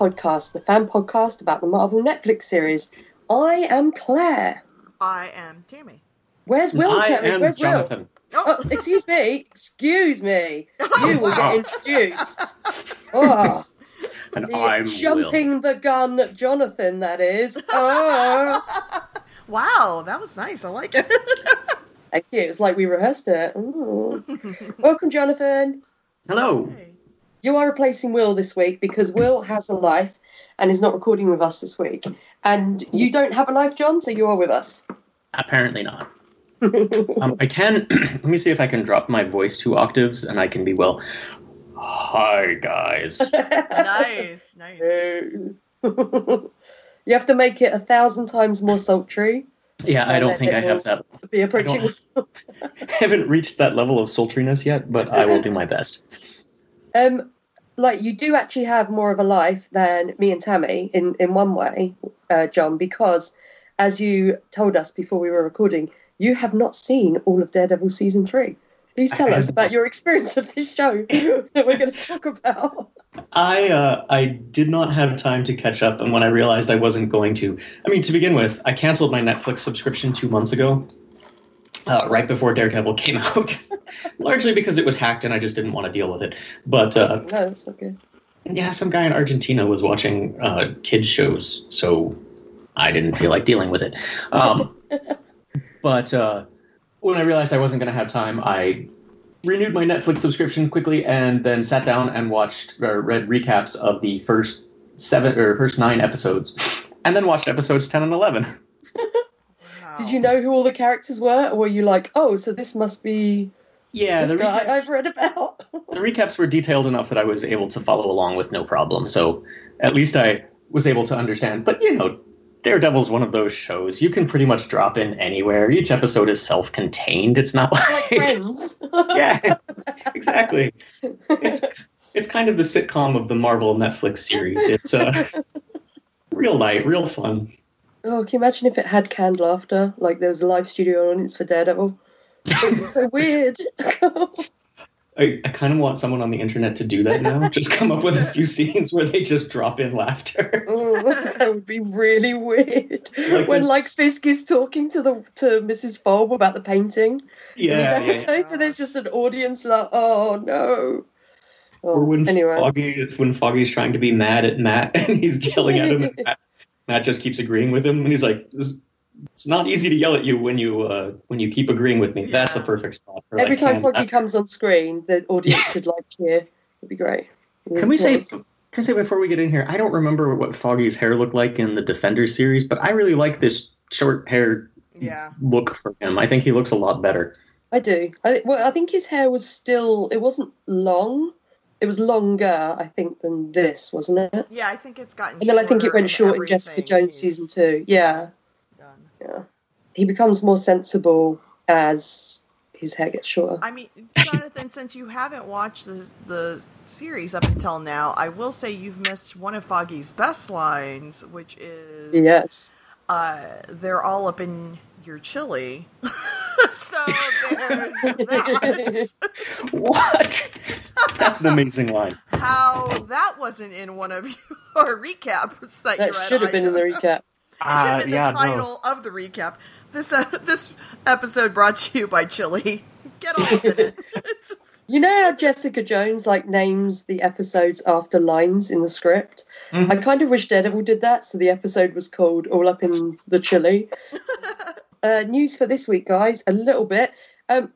the Defenders podcast, the fan podcast about the Marvel Netflix series. I am Claire. I am Tammy. Where's Will? I Terry? am Where's Jonathan. Will? Oh, excuse me. Excuse me. You will get introduced. Oh, And the I'm jumping Will. the gun, Jonathan. That is. Oh, wow, that was nice. I like it. thank you. It's like we rehearsed it. Ooh. Welcome, Jonathan. Hello. Hey. You are replacing Will this week because Will has a life and is not recording with us this week. And you don't have a life, John, so you are with us. Apparently not. Um, I can. let me see if I can drop my voice two octaves, and I can be well. Hi guys. nice, nice. you have to make it a thousand times more sultry. Yeah, I don't think I have that. Be approaching. I haven't reached that level of sultriness yet, but I will do my best. Um, like you do actually have more of a life than me and Tammy in in one way, uh, John, because as you told us before we were recording, you have not seen all of Daredevil season three. Please tell us about your experience of this show that we're going to talk about. I uh, I did not have time to catch up, and when I realized I wasn't going to, I mean, to begin with, I canceled my Netflix subscription two months ago, uh, right before Daredevil came out, largely because it was hacked and I just didn't want to deal with it. But uh, No, that's good. yeah, some guy in Argentina was watching uh, kids shows, so I didn't feel like dealing with it. Um, but uh, when I realized I wasn't going to have time, I renewed my Netflix subscription quickly and then sat down and watched or read recaps of the first seven or first nine episodes, and then watched episodes ten and eleven. Wow. Did you know who all the characters were, or were you like, oh, so this must be Yeah, this the guy recaps, I've read about? the recaps were detailed enough that I was able to follow along with no problem. So at least I was able to understand. But you know, Daredevil's one of those shows you can pretty much drop in anywhere. Each episode is self-contained. It's not like like friends. yeah, exactly. It's it's kind of the sitcom of the Marvel Netflix series. It's uh, real light, real fun. Oh, can you imagine if it had canned laughter? Like there was a live studio audience for Daredevil. It's so weird. I, I kind of want someone on the internet to do that now. just come up with a few scenes where they just drop in laughter. oh, that would be really weird. Like when this- like Fisk is talking to the to Mrs. Falb about the painting. Yeah, these yeah, yeah. episodes, and there's just an audience like, oh no. Or Oh, when anyway, Foggy when Foggy's trying to be mad at Matt and he's yelling at him, Matt, Matt just keeps agreeing with him, and he's like, this, "It's not easy to yell at you when you uh, when you keep agreeing with me." That's the perfect spot. For, every like, time Foggy comes on screen, the audience should like cheer. It'd be great. Can we say? Can we say before we get in here? I don't remember what Foggy's hair looked like in the Defender series, but I really like this short hair Yeah. look for him. I think he looks a lot better. I do. I, well, I think his hair was still. It wasn't long. It was longer, I think, than this, wasn't it? Yeah, I think it's gotten And then I think it went short in Jessica Jones season two. Yeah, done. yeah. He becomes more sensible as his hair gets shorter. I mean, Jonathan, since you haven't watched the the series up until now, I will say you've missed one of Foggy's best lines, which is Yes. uh, they're all up in your chili. so there's that. What? That's an amazing line. How that wasn't in one of your recaps that, you That read. should have been in the either. recap. It should have Uh, been yeah, the no. of the recap. This uh, this episode brought to you by Chili. Get all up it. Just- You know how Jessica Jones like names the episodes after lines in the script? Mhm. I kind of wish Daredevil did that, so the episode was called All Up in the Chili. Uh, news for this week, guys, a little bit. Um,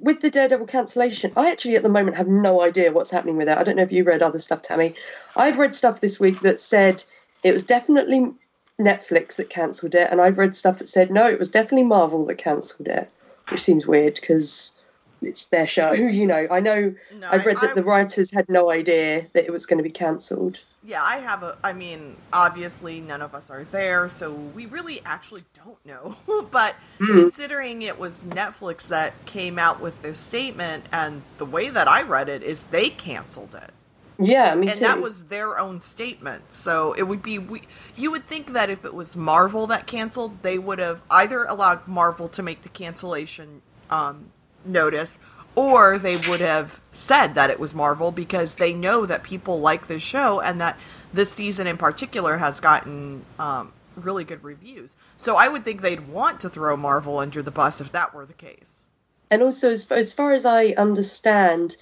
with the Daredevil cancellation, I actually at the moment have no idea what's happening with it. I don't know if you read other stuff, Tammy. I've read stuff this week that said it was definitely Netflix that cancelled it, and I've read stuff that said no, it was definitely Marvel that cancelled it, which seems weird because it's their show. You know, I know no, I've read I- that the writers had no idea that it was going to be cancelled. Yeah, I have a. I mean, obviously, none of us are there, so we really actually don't know. but Mhm. considering it was Netflix that came out with this statement, and the way that I read it is they canceled it. Yeah, me and too. that was their own statement. So it would be we, you would think that if it was Marvel that canceled, they would have either allowed Marvel to make the cancellation um, notice, or they would have said that it was Marvel because they know that people like the show and that this season in particular has gotten um, really good reviews. So I would think they'd want to throw Marvel under the bus if that were the case. And also, as, as far as I understand,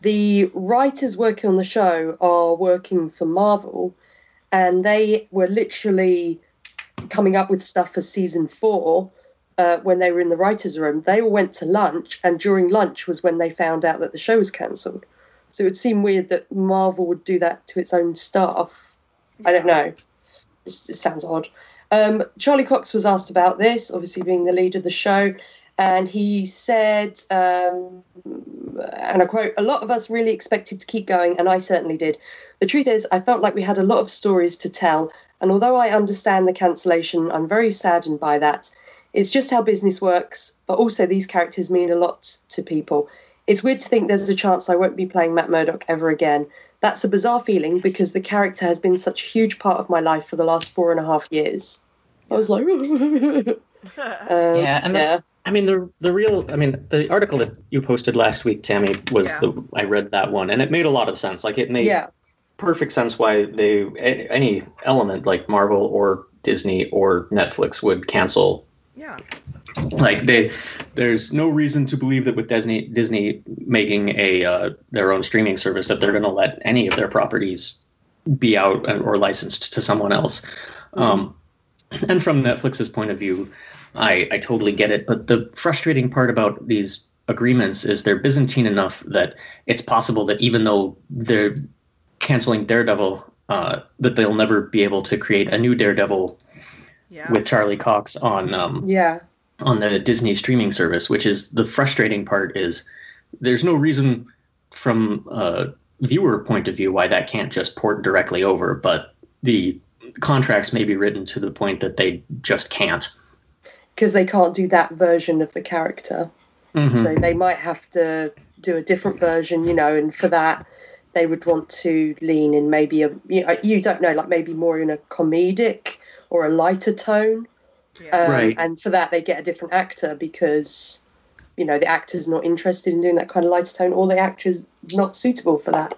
the writers working on the show are working for Marvel, and they were literally coming up with stuff for season four uh, when they were in the writers' room. They all went to lunch, and during lunch was when they found out that the show was cancelled. So it would seem weird that Marvel would do that to its own staff. I don't know. It, sounds odd. Um, Charlie Cox was asked about this, obviously being the lead of the show, and he said, um, and I quote, a lot of us really expected to keep going, and I certainly did. The truth is, I felt like we had a lot of stories to tell, and although I understand the cancellation, I'm very saddened by that. It's just how business works, but also these characters mean a lot to people. It's weird to think there's a chance I won't be playing Matt Murdock ever again. That's a bizarre feeling because the character has been such a huge part of my life for the last four and a half years. I was like, um, yeah, and yeah. The, I mean the the real I mean the article that you posted last week, Tammy, was Yeah. the I read that one and it made a lot of sense. Like it made yeah, perfect sense why they any element like Marvel or Disney or Netflix would cancel Yeah. like they there's no reason to believe that with Disney Disney making a uh, their own streaming service that they're going to let any of their properties be out or licensed to someone else. Um, and from Netflix's point of view, I, I totally get it. But the frustrating part about these agreements is they're Byzantine enough that it's possible that even though they're canceling Daredevil, uh, that they'll never be able to create a new Daredevil Yeah. with Charlie Cox on um, yeah, on the Disney streaming service, which is the frustrating part is there's no reason from a viewer point of view why that can't just port directly over, but the contracts may be written to the point that they just can't. because they can't do that version of the character. Mhm. So they might have to do a different version, you know, and for that they would want to lean in maybe a you know you don't know like maybe more in a comedic or a lighter tone, yeah. um, Right. and for that they get a different actor because you know the actor's not interested in doing that kind of lighter tone, or the actor's not suitable for that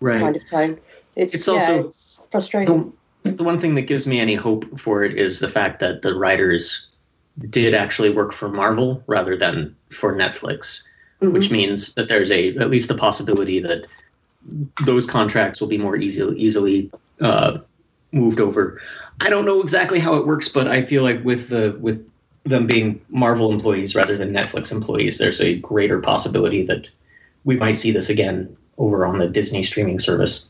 right. kind of tone. It's, It's yeah, also- it's frustrating. the one thing that gives me any hope for it is the fact that the writers did actually work for Marvel rather than for Netflix, Mhm. which means that there's a at least the possibility that those contracts will be more easily easily uh, moved over. I don't know exactly how it works, but I feel like with the with them being Marvel employees rather than Netflix employees, there's a greater possibility that we might see this again over on the Disney streaming service.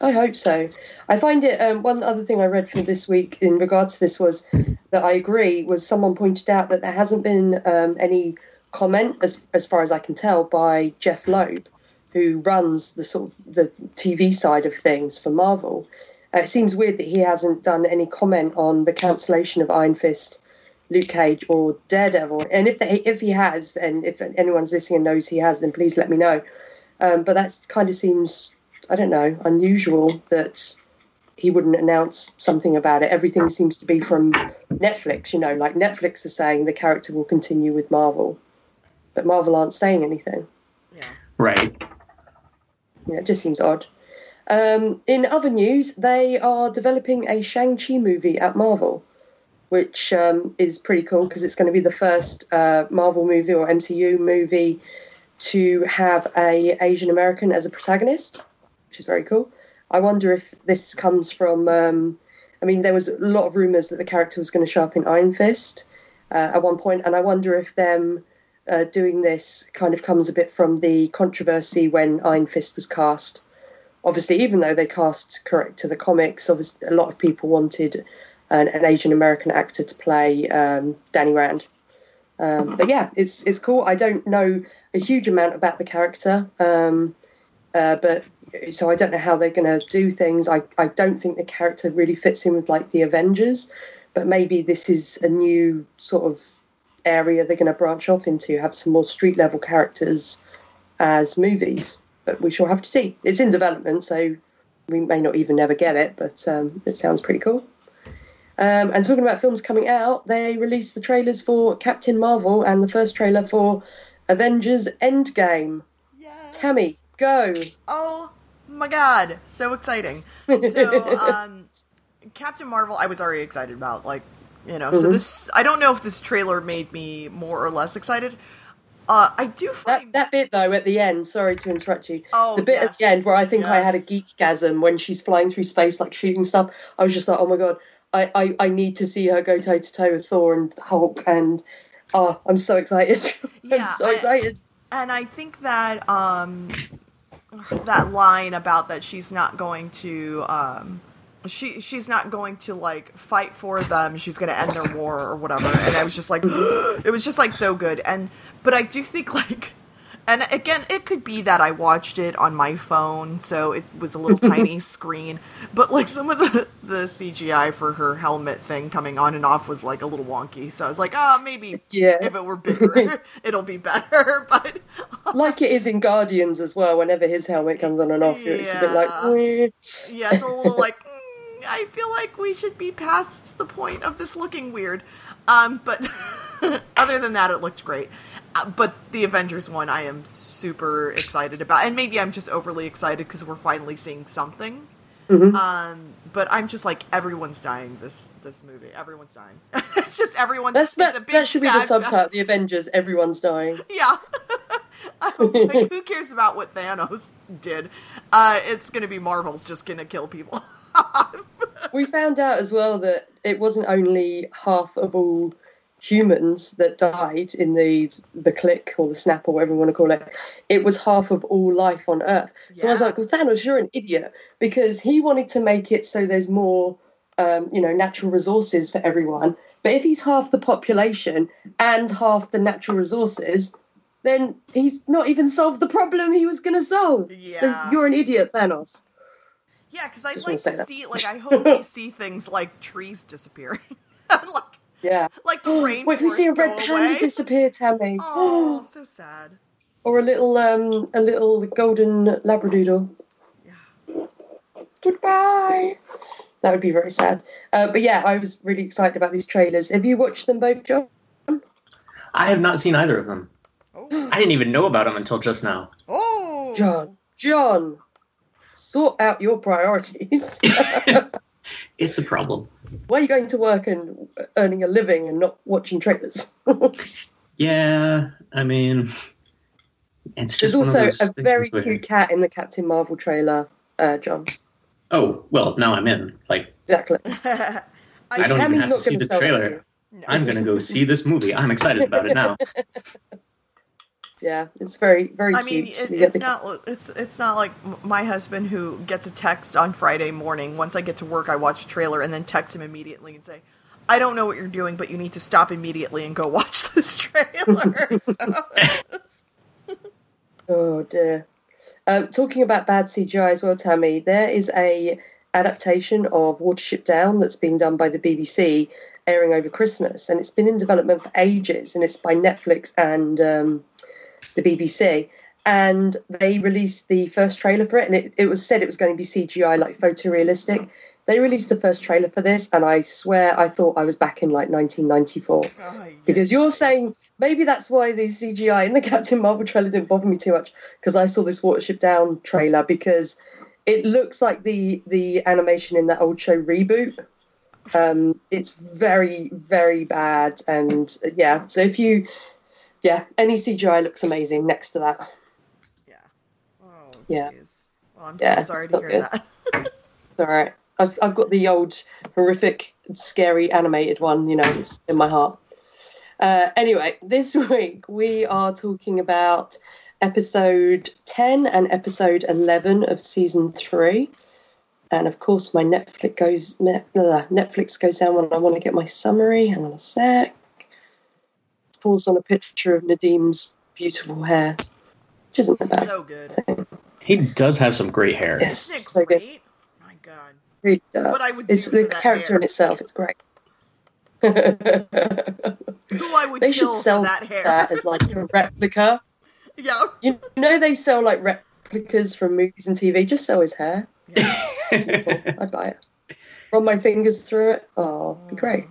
I hope so. I find it. Um, one other thing I read from this week in regards to this was that I agree. Was someone pointed out that there hasn't been um, any comment, as as far as I can tell, by Jeph Loeb, who runs the sort of the TV side of things for Marvel. Uh, it seems weird that he hasn't done any comment on the cancellation of Iron Fist, Luke Cage, or Daredevil. And if they, if he has, and if anyone's listening and knows he has, then please let me know. Um, but that kind of seems I don't know, unusual that he wouldn't announce something about it. Everything seems to be from Netflix, you know, like Netflix is saying the character will continue with Marvel, but Marvel aren't saying anything. Yeah. Right. Yeah, it just seems odd. Um, in other news, they are developing a Shang-Chi movie at Marvel, which um, is pretty cool because it's going to be the first uh, Marvel movie or MCU movie to have a Asian American as a protagonist, which is very cool. I wonder if this comes from. Um, I mean, there was a lot of rumors that the character was going to show up in Iron Fist uh, at one point, and I wonder if them uh, doing this kind of comes a bit from the controversy when Iron Fist was cast. Obviously, even though they cast correct to the comics, obviously a lot of people wanted an, an Asian American actor to play um, Danny Rand. Um, but yeah, it's it's cool. I don't know a huge amount about the character, um, uh, but so I don't know how they're going to do things. I, I don't think the character really fits in with like the Avengers, but maybe this is a new sort of area they're going to branch off into, have some more street level characters as movies. But we shall have to see. It's in development, so we may not even ever get it, but um, it sounds pretty cool. Um, and talking about films coming out, they released the trailers for Captain Marvel and the first trailer for Avengers Endgame. Yes. Tammy, go. Oh my god, so exciting. So, um, Captain Marvel, I was already excited about. Like, you know, so Mhm. this, I don't know if this trailer made me more or less excited. Uh, I do That, find. that bit though at the end, sorry to interrupt you. oh, the bit at the end where I think I had a yes. geekgasm when she's flying through space, like shooting stuff. I was just like, oh my god, I, I, I need to see her go toe to toe with Thor and Hulk, and oh, I'm so excited. Yeah, I'm so excited. and I think that um that line about that she's not going to um she she's not going to like fight for them she's going to end their war or whatever and I was just like it was just like so good and but I do think like and again it could be that I watched it on my phone so it was a little tiny screen but like some of the the CGI for her helmet thing coming on and off was like a little wonky so I was like oh maybe Yeah. if it were bigger it'll be better but uh, like it is in Guardians as well. Whenever his helmet comes on and off, it's a bit like. Yeah. Yeah, it's a little like I feel like we should be past the point of this looking weird. Um, but other than that, it looked great. Uh, but the Avengers one, I am super excited about, and maybe I'm just overly excited because we're finally seeing something. Mhm. Um, but I'm just like everyone's dying this this movie. Everyone's dying. it's just everyone's. That's, that's, that should be the subtitle. The Avengers. Everyone's dying. Yeah. Like, who cares about what Thanos did? Uh, it's gonna be Marvel's just gonna kill people. We found out as well that it wasn't only half of all humans that died in the the click or the snap or whatever you want to call it. It was half of all life on Earth. So I was like, well, Thanos, you're an idiot because he wanted to make it so there's more, um, you know, natural resources for everyone. But if he's half the population and half the natural resources, then he's not even solved the problem he was going to solve. So you're an idiot, Thanos. Yeah, because I'd Just like wanna that. see, like, I hope we see things like trees disappearing, like, Yeah. like the rainforest Wait, we see a red panda away. disappear, Tammy. Oh, so sad. or a little um a little golden labradoodle. Yeah. Goodbye. That would be very sad. Uh, but yeah, I was really excited about these trailers. Have you watched them both, John? I have not seen either of them. Oh. I didn't even know about them until just now. Oh. John, John, sort out your priorities. It's a problem. Why are you going to work and earning a living and not watching trailers? Yeah, I mean, it's There's just one also a very where- cute cat in the Captain Marvel trailer, uh, John. Oh well, now I'm in. Like, Exactly. I, I don't even have to see the sell that to trailer. no. I'm gonna go see this movie. I'm excited about it now. Yeah, it's very, very I cute. mean, it, it's the- not. It's it's not like my husband who gets a text on Friday morning. Once I get to work, I watch a trailer and then text him immediately and say, "I don't know what you're doing, but you need to stop immediately and go watch this trailer." So- Oh dear. Um, talking about bad CGI as well, Tammy. There is a adaptation of Watership Down that's being done by the BBC, airing over Christmas, and it's been in development for ages, and it's by Netflix and um, the BBC. And they released the first trailer for it, and it, it was said it was going to be CGI, like photorealistic. They released the first trailer for this, and I swear I thought I was back in like 1994 Oh, yeah. because you're saying maybe that's why the CGI in the Captain Marvel trailer didn't bother me too much because I saw this Watership Down trailer because it looks like the the animation in that old show reboot. Um, it's very very bad and yeah. So if you yeah, any CGI looks amazing next to that. yeah. Oh, Yeah. jeez. Well, I'm Yeah, so sorry to hear good. that. It's all right. I've, I've got the old horrific, scary animated one. You know, it's in my heart. Uh, anyway, this week we are talking about episode 10 and episode 11 of season 3 and of course my netflix goes netflix goes down when i want to get my summary hang on a sec pause on a picture of Nadeem's beautiful hair which isn't that bad so good. He does have some great hair. Yes. Isn't it so good. My God. really does. What I would it's the that character hair. in itself it's great Who I would they kill should sell for that hair. that as like a replica yeah. you know they sell like replicas from movies and tv just sell his hair yeah. I'd buy it. Run my fingers through it. Oh, it'd be great.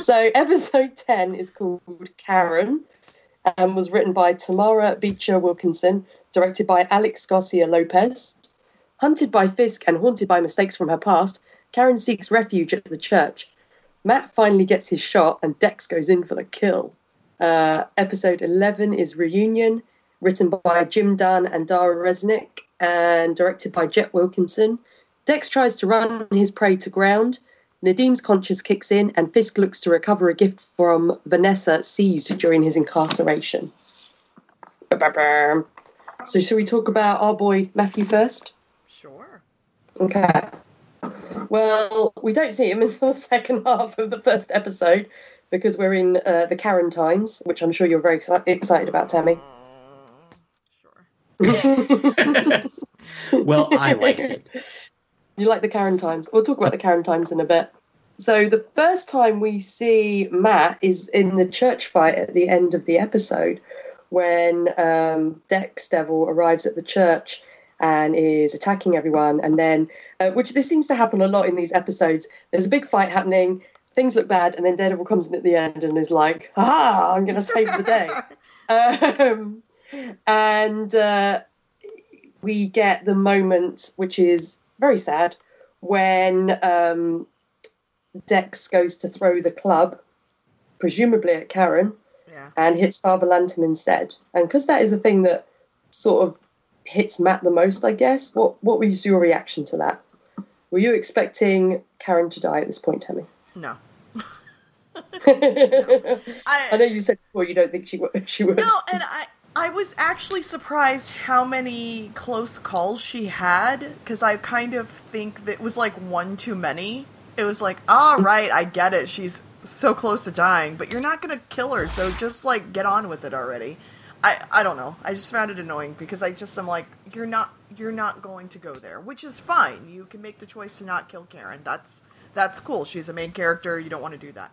so, episode 10 is called Karen and was written by Tamara Becher Wilkinson, directed by Alex Garcia Lopez, Hunted by Fisk and haunted by mistakes from her past, Karen seeks refuge at the church. Matt finally gets his shot, and Dex goes in for the kill. Uh, episode 11 is Reunion, written by Jim Dunn and Dara Resnick, and directed by Jet Wilkinson. Dex tries to run his prey to ground. Nadeem's conscience kicks in, and Fisk looks to recover a gift from Vanessa seized during his incarceration. So, shall we talk about our boy Matthew first? Sure. Okay. Well, we don't see him until the second half of the first episode because we're in uh, the Karen times, which I'm sure you're very exci- excited about, Tammy. Sure. Well, I liked it. You like the Karen times? We'll talk about the Karen times in a bit. So the first time we see Matt is in the church fight at the end of the episode when um, Dex Devil arrives at the church and is attacking everyone. And then, uh, which this seems to happen a lot in these episodes, there's a big fight happening, things look bad, and then Daredevil comes in at the end and is like, ah, I'm going to save the day. um, and uh, we get the moment, which is very sad, when um, Dex goes to throw the club, presumably at Karen, Yeah. and hits Father Lantom instead. And because that is the thing that sort of hits Matt the most, I guess. What what was your reaction to that? Were you expecting Karen to die at this point, Tammy? No. I know you said before you don't think she would. She would. No, and I I was actually surprised how many close calls she had because I kind of think that was like one too many. It was like, all right, I get it. She's so close to dying, but you're not gonna kill her, so just like get on with it already. I I don't know. I just found it annoying because I just am like, you're not you're not going to go there, which is fine. You can make the choice to not kill Karen. That's that's cool. She's a main character. You don't want to do that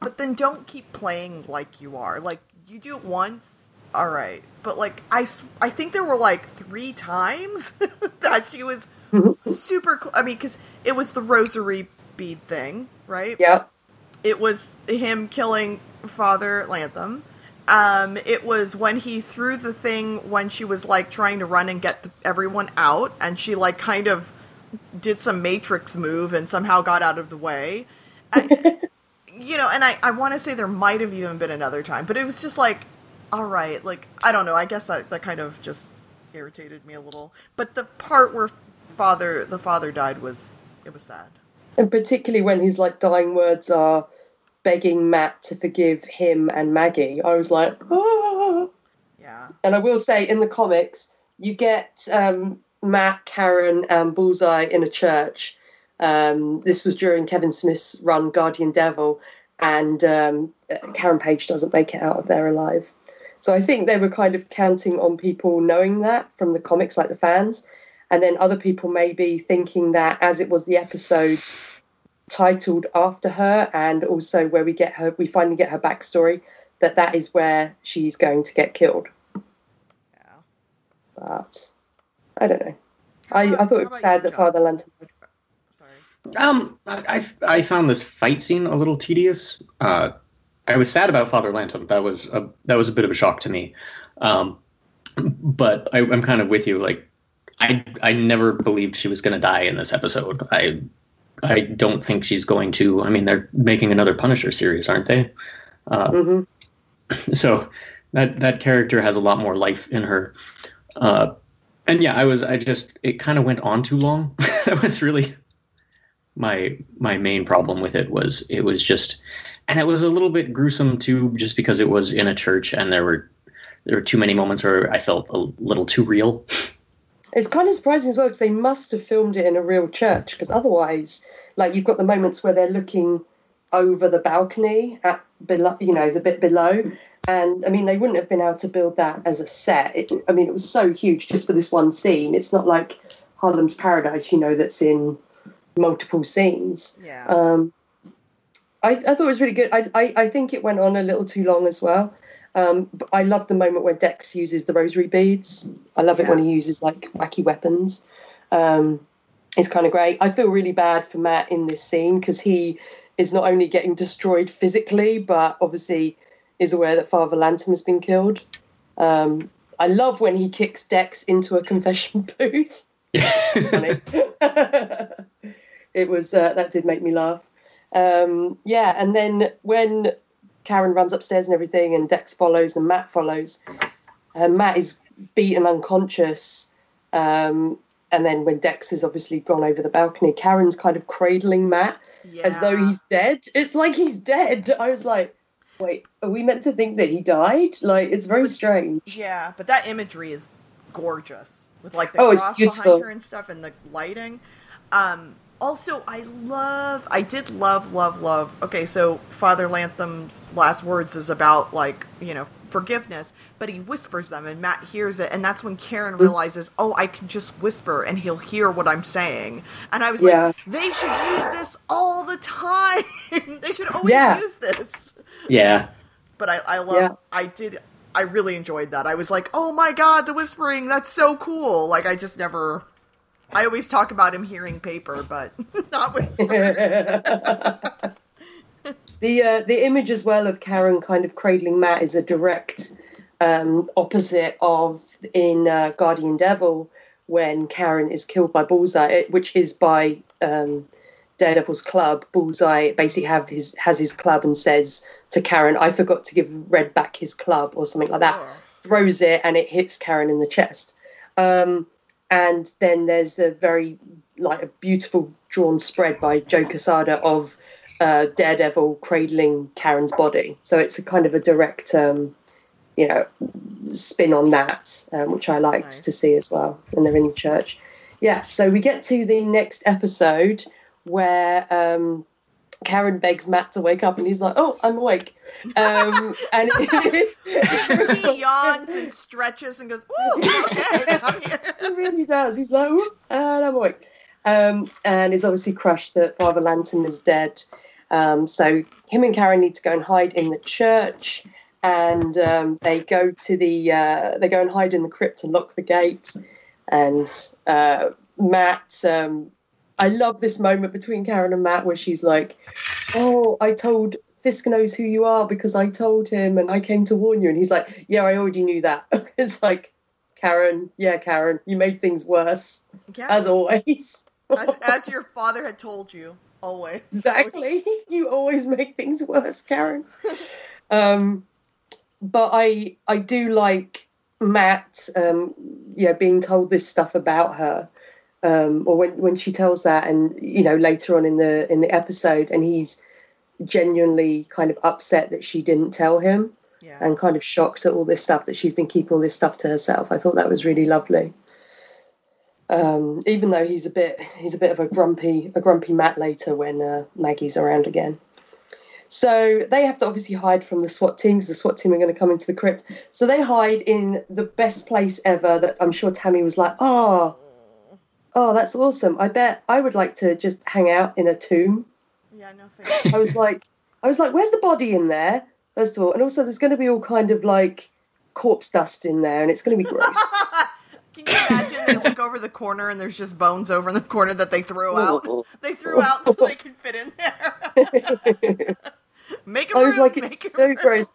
but then don't keep playing like you are. Like you do it once, all right. But like I, I think there were like three times that she was super. Cl- I mean, because it was the rosary bead thing, right? Yeah. It was him killing Father Lantom. Um, it was when he threw the thing when she was like trying to run and get the, everyone out, and she like kind of did some Matrix move and somehow got out of the way. I- you know, and I, I want to say there might have even been another time, but it was just like, all right, like I don't know. I guess that that kind of just irritated me a little. But the part where father the father died was it was sad. And particularly when his like dying words are begging Matt to forgive him and Maggie, I was like, ah. Yeah. And I will say, in the comics, you get um, Matt, Karen, and Bullseye in a church. Um, this was during Kevin Smith's run, Guardian Devil, and um, Karen Page doesn't make it out of there alive. So I think they were kind of counting on people knowing that from the comics, like the fans, and then other people maybe thinking that as it was the episode titled after her, and also where we get her, we finally get her backstory, that that is where she's going to get killed Yeah. but I don't know. I, I thought it was sad that Father Lantom. Sorry. Um, I, I I found this fight scene a little tedious. Uh, I was sad about Father Lantom. That was a that was a bit of a shock to me. Um, but I, I'm kind of with you. Like, I I never believed she was going to die in this episode. I I don't think she's going to. I mean, they're making another Punisher series, aren't they? Uh, hmm so that that character has a lot more life in her uh and yeah i was i just it kind of went on too long that was really my my main problem with it was it was just and it was a little bit gruesome too just because it was in a church and there were there were too many moments where i felt a little too real It's kind of surprising as well because they must have filmed it in a real church because otherwise, like you've got the moments where they're looking over the balcony at below, you know, the bit below. And I mean, they wouldn't have been able to build that as a set. It, I mean, it was so huge just for this one scene. It's not like Harlem's Paradise, you know, that's in multiple scenes. Yeah. Um, I, I thought it was really good. I, I, I think it went on a little too long as well. Um, but I love the moment where Dex uses the rosary beads. I love it when he uses like wacky weapons. Um, it's kind of great. I feel really bad for Matt in this scene because he is not only getting destroyed physically, but obviously is aware that Father Lantom has been killed. Um, I love when he kicks Dex into a confession booth. funny. it was uh, that did make me laugh. Um, yeah, and then when Karen runs upstairs and everything, and Dex follows and Matt follows, and Matt is beaten unconscious. Um, and then when Dex has obviously gone over the balcony, Karen's kind of cradling Matt Yeah. as though he's dead. It's like he's dead. I was like, wait, are we meant to think that he died? Like, it's very strange. Yeah, but that imagery is gorgeous with like the Oh, cross behind her and stuff and the lighting. Um, also, I love, I did love, love, love. Okay, so Father Lantom's last words is about like you know forgiveness, but he whispers them and Matt hears it, and that's when Karen Mm-hmm. realizes, oh, I can just whisper and he'll hear what I'm saying. And I was Yeah. like, they should use this all the time. they should always Yeah. use this Yeah. but I, I love Yeah. I did I really enjoyed that. I was like, oh my god, the whispering, that's so cool. Like I just never I always talk about him hearing paper, but not whispering. The uh, the image as well of Karen kind of cradling Matt is a direct um, opposite of in uh, Guardian Devil when Karen is killed by Bullseye, which is by um, Daredevil's club. Bullseye basically have his has his club and says to Karen, "I forgot to give Red back his club" or something like that. Ugh. Throws it and it hits Karen in the chest. Um, and then there's a very like a beautiful drawn spread by Joe Quesada of uh, Daredevil cradling Karen's body. So it's a kind of a direct, um, you know, spin on that, um, which I liked Nice. to see as well. And they're in the church. Yeah. So we get to the next episode where um, Karen begs Matt to wake up, and he's like, "Oh, I'm awake." Um, and he yawns and stretches and goes, Ooh, okay, I'm here. he really does. He's like, "Whoop," and I'm awake. Um, and is obviously crushed that Father Lantom is dead. Um, so him and Karen need to go and hide in the church, and um, they go to the uh, they go and hide in the crypt and lock the gate. And uh, Matt, um, I love this moment between Karen and Matt where she's like, "Oh, I told." Fisk knows who you are because I told him and I came to warn you. And he's like, Yeah, I already knew that. it's like, Karen, yeah, Karen, you made things worse, Yeah, as always. as, as your father had told you, always. exactly. You always make things worse, Karen. um, but I I do like Matt, um, you know, being told this stuff about her, um, or when when she tells that, and you know, later on in the in the episode, and he's genuinely kind of upset that she didn't tell him Yeah. and kind of shocked at all this stuff that she's been keeping all this stuff to herself. I thought that was really lovely. Um, even though he's a bit he's a bit of a grumpy a grumpy Matt later when uh, Maggie's around again. So they have to obviously hide from the SWAT team because the SWAT team are going to come into the crypt. So they hide in the best place ever. That I'm sure Tammy was like, "Oh, oh, that's awesome! I bet I would like to just hang out in a tomb." Yeah, nothing. I was like, I was like, where's the body in there? First of all, and also there's going to be all kind of like corpse dust in there, and it's going to be gross. Can you imagine they look over the corner and there's just bones over in the corner that they threw out? They threw out so they could fit in there. make a I was room, like, make it's so room. gross.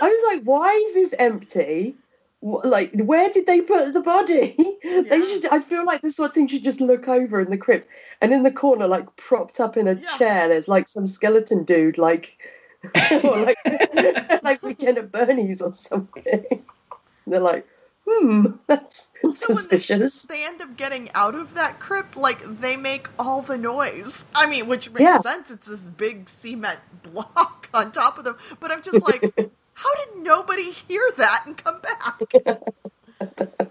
I was like, why is this empty? Like, where did they put the body? Yeah. They should. I feel like this sort of thing should just look over in the crypt, and in the corner, like propped up in a Yeah. chair, there's like some skeleton dude, like, like, like Weekend at Bernie's or something. They're like, hmm, that's Also, when they- suspicious. They end up getting out of that crypt, like they make all the noise. I mean, which makes Yeah. sense. It's this big cement block on top of them. But I'm just like, how did nobody hear that and come back?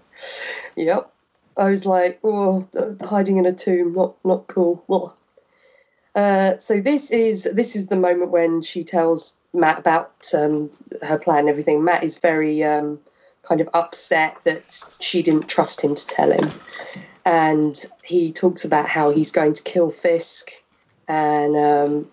Yep. I was like, oh, hiding in a tomb, not not cool. Well, Uh, so this is this is the moment when she tells Matt about um, her plan and everything. Matt is very um, kind of upset that she didn't trust him to tell him, and he talks about how he's going to kill Fisk, and um,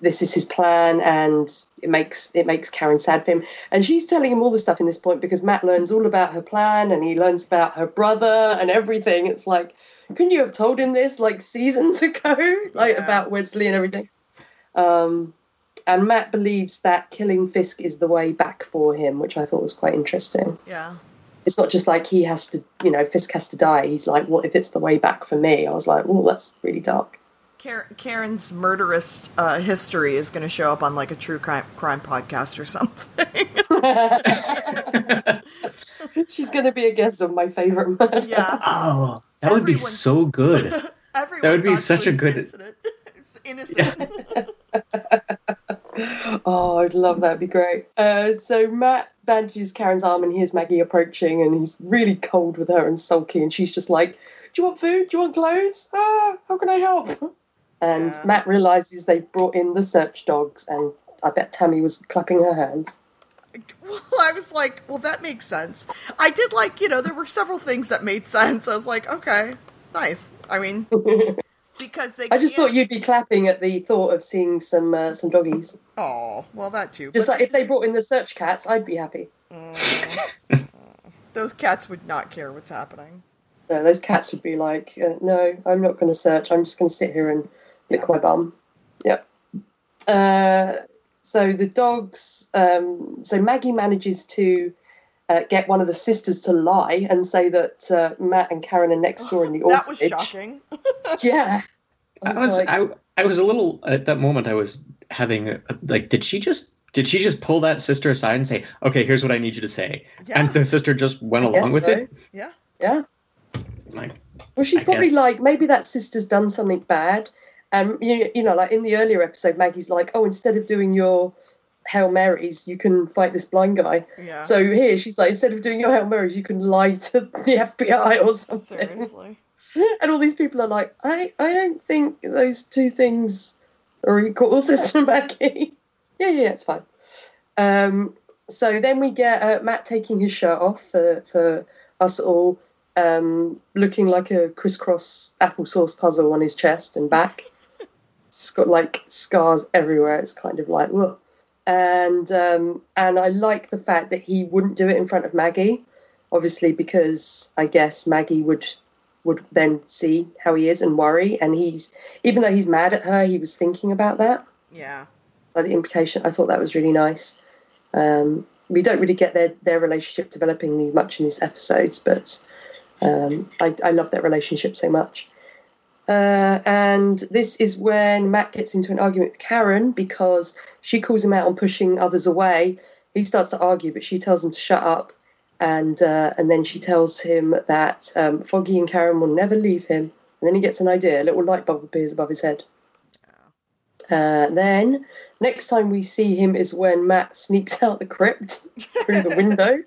this is his plan, and it makes it makes Karen sad for him. And she's telling him all the stuff in this point because Matt learns all about her plan, and he learns about her brother and everything. It's like, couldn't you have told him this like seasons ago, like Yeah. about Wesley and everything? Um, and Matt believes that killing Fisk is the way back for him, which I thought was quite interesting Yeah. it's not just like he has to, you know, Fisk has to die. He's like, what if it's the way back for me? I was like, oh, that's really dark. Karen's murderous uh, history is going to show up on like a true crime, crime podcast or something. She's going to be a guest of my favorite murder. Yeah. Oh, that would be so good. Everyone That would be such a was good- incident. It's innocent. Oh, I'd love that. It'd be great. Uh, so Matt bandages Karen's arm and hears Maggie approaching, and he's really cold with her and sulky. And she's just like, "Do you want food? Do you want clothes? Ah, how can I help?" And Yeah. Matt realizes they've brought in the search dogs, and I bet Tammy was clapping her hands. Well, I was like, well, that makes sense. I did like, you know, there were several things that made sense. I was like, okay, nice. I mean, because they. I just thought you'd be clapping at the thought of seeing some uh, some doggies. Oh, well, that too. Just but like if they brought in the search cats, I'd be happy. those cats would not care what's happening. No, those cats would be like, uh, "No, I'm not going to search. I'm just going to sit here and lick my bum." Yep. Uh, so the dogs. Um, so Maggie manages to uh, get one of the sisters to lie and say that uh, Matt and Karen are next door in the orphanage. That was shocking. Yeah. I was like, I, I was a little at that moment I was having a, like did she just did she just pull that sister aside and say okay here's what I need you to say Yeah. and the sister just went along with so. it Yeah. Yeah. like Well, she's I probably guess. like maybe that sister's done something bad, and you you know like in the earlier episode, Maggie's like, oh, instead of doing your hail marys, you can fight this blind guy. Yeah. So here she's like, instead of doing your hail marys, you can lie to the FBI or something. Seriously. And all these people are like, I I don't think those two things are equal, Sister Maggie. yeah, yeah, it's fine. Um, so then we get uh, Matt taking his shirt off for for us all, um, looking like a crisscross applesauce puzzle on his chest and back. It's got like scars everywhere. It's kind of like, whoa. And um, and I like the fact that he wouldn't do it in front of Maggie, obviously because I guess Maggie would would then see how he is and worry. And he's even though he's mad at her, he was thinking about that. Yeah. By the implication, I thought that was really nice. Um, we don't really get their their relationship developing these much in these episodes, but um, I, I love that relationship so much. Uh, and this is when Matt gets into an argument with Karen because she calls him out on pushing others away. He starts to argue, but she tells him to shut up. And uh, and then she tells him that um, Foggy and Karen will never leave him. And then he gets an idea. A little light bulb appears above his head. Uh, then next time we see him is when Matt sneaks out the crypt through the window.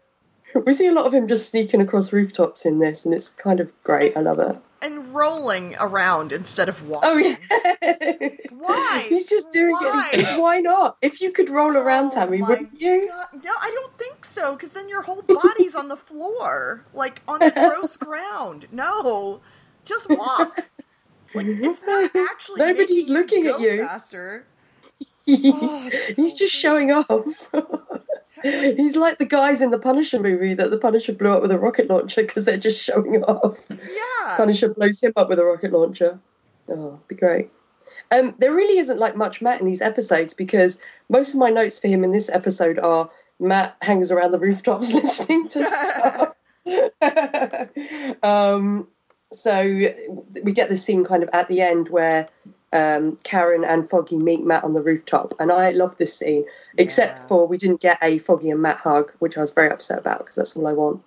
we see a lot of him just sneaking across rooftops in this, and it's kind of great. I love it. And rolling around instead of oh, walking. Oh yeah. Why? He's just doing Why? it. Why not? If you could roll around, Oh Tammy, wouldn't you? God. No, I don't think so. Because then your whole body's on the floor, like on the gross ground. No, just walk. Like, it's not actually. Nobody's looking at you. Faster. Oh, it's He's so just showing off. He's like the guys in the Punisher movie that the Punisher blew up with a rocket launcher because they're just showing off. Yeah. Punisher blows him up with a rocket launcher. Oh, be great. Um, there really isn't like much Matt in these episodes because most of my notes for him in this episode are Matt hangs around the rooftops listening to stuff. um, so we get this scene kind of at the end where um, Karen and Foggy meet Matt on the rooftop, and I love this scene. Except for we didn't get a Foggy and Matt hug, which I was very upset about because that's all I want.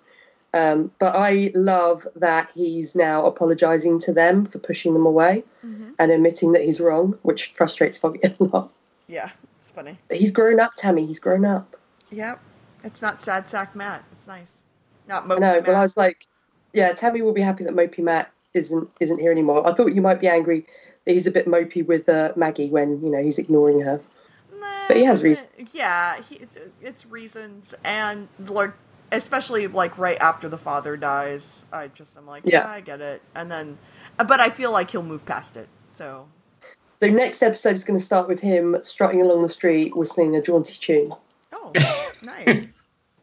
Um, but I love that he's now apologising to them for pushing them away Mhm. and admitting that he's wrong, which frustrates Foggy a lot. Yeah, it's funny. But he's grown up, Tammy. He's grown up. Yep. It's not sad sack Matt. It's nice. Not mopey No, but I was like, yeah, Tammy will be happy that Mopey Matt isn't isn't here anymore. I thought you might be angry he's a bit mopey with uh, Maggie when you know he's ignoring her. Nah, But he has reasons. Yeah, he, it's reasons, and Lord, especially like right after the father dies, I just am like, yeah, Yeah. I get it, and then, but I feel like he'll move past it. So, So next episode is going to start with him strutting along the street whistling a jaunty tune. oh, nice.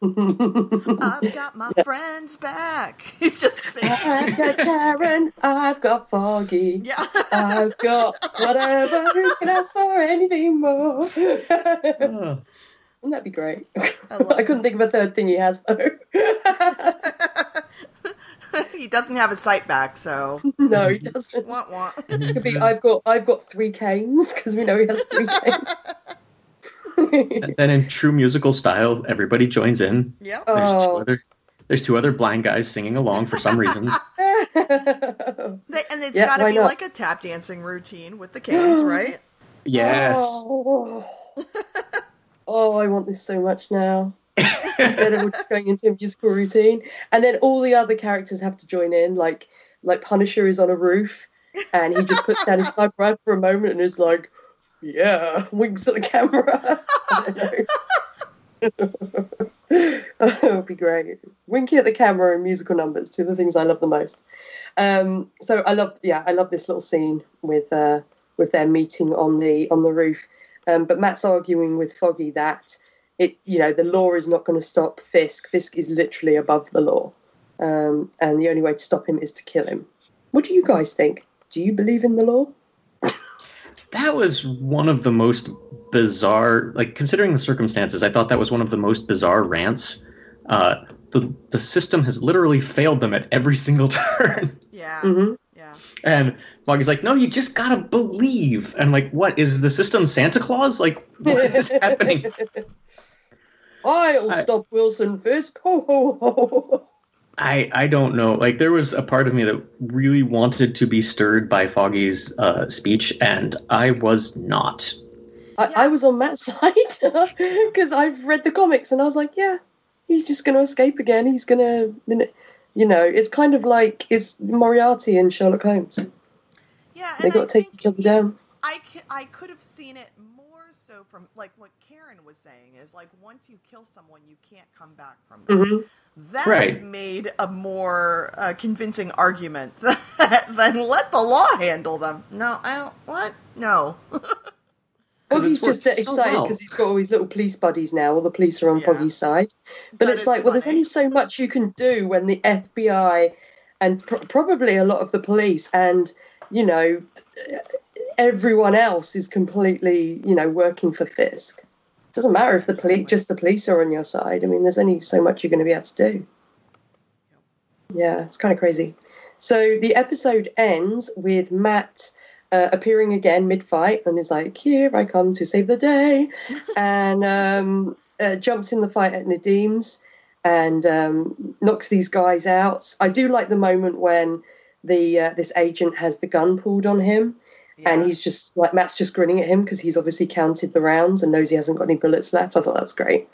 I've got my friends back. He's just saying. I've got Karen, I've got Foggy, Yeah. I've got whatever you can ask for anything more. oh, Wouldn't that be great? I I couldn't think of a third thing he has though. he doesn't have a sight back, so no, he doesn't. want want. It could be I've got I've got three canes because we know he has three canes. And then in true musical style, everybody joins in. Yep. There's two Oh. other there's two other blind guys singing along for some reason. They, and it's Yeah, got to be not? like a tap dancing routine with the canes, right? Yes. Oh. Oh, I want this so much now. then we're just going into a musical routine, and then all the other characters have to join in. Like, like Punisher is on a roof, and he just puts down his sniper rifle for a moment and is like, "Yeah," winks at the camera. It would be great. Winking at the camera and musical numbers, two of the things I love the most. Um, so I love, yeah, I love this little scene with uh, with their meeting on the on the roof. Um, but Matt's arguing with Foggy that it, you know, the law is not going to stop Fisk. Fisk is literally above the law, um, and the only way to stop him is to kill him. What do you guys think? Do you believe in the law? That was one of the most bizarre, like considering the circumstances, I thought that was one of the most bizarre rants. Uh, the the system has literally failed them at every single turn. Yeah. Mm-hmm. Yeah. And Foggy's like, no, you just gotta believe. And like, what is the system Santa Claus? Like, what is happening? I'll I- stop Wilson Fisk. Ho ho ho. I I don't know. Like, there was a part of me that really wanted to be stirred by Foggy's uh, speech, and I was not. I, I was on Matt's side because I've read the comics and I was like, yeah, he's just going to escape again. He's going to, you know, it's kind of like it's Moriarty and Sherlock Holmes. Yeah. They got I to take each other down. I, c- I could have seen it more so from like what Karen was saying is like once you kill someone, you can't come back from that. hmm That Right. made a more uh, convincing argument than let the law handle them. No, I don't. What? No. Well, 'Cause he's just so excited well. because he's got all his little police buddies now. All the police are on Yeah. Foggy's side. But, But it's, it's like, well, there's only so much you can do when the FBI and pr- probably a lot of the police and, you know, everyone else is completely, you know, working for Fisk. Doesn't matter if the police, just the police are on your side. I mean, there's only so much you're going to be able to do. Yeah, it's kind of crazy. So the episode ends with Matt uh, appearing again mid-fight and is like, "Here I come to save the day," and um, uh, jumps in the fight at Nadeem's and um, knocks these guys out. I do like the moment when the uh, this agent has the gun pulled on him and he's just like Matt's just grinning at him because he's obviously counted the rounds and knows he hasn't got any bullets left. I thought that was great.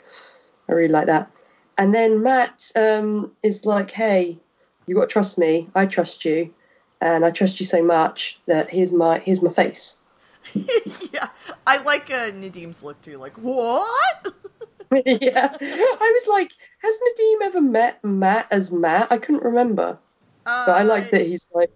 I really like that. And then Matt um, is like, "Hey, you got to trust me. I trust you, and I trust you so much that here's my here's my face." yeah. I like uh, Nadeem's look too. Like what? yeah, I was like, "Has Nadeem ever met Matt as Matt?" I couldn't remember, Uh, but I like that he's like,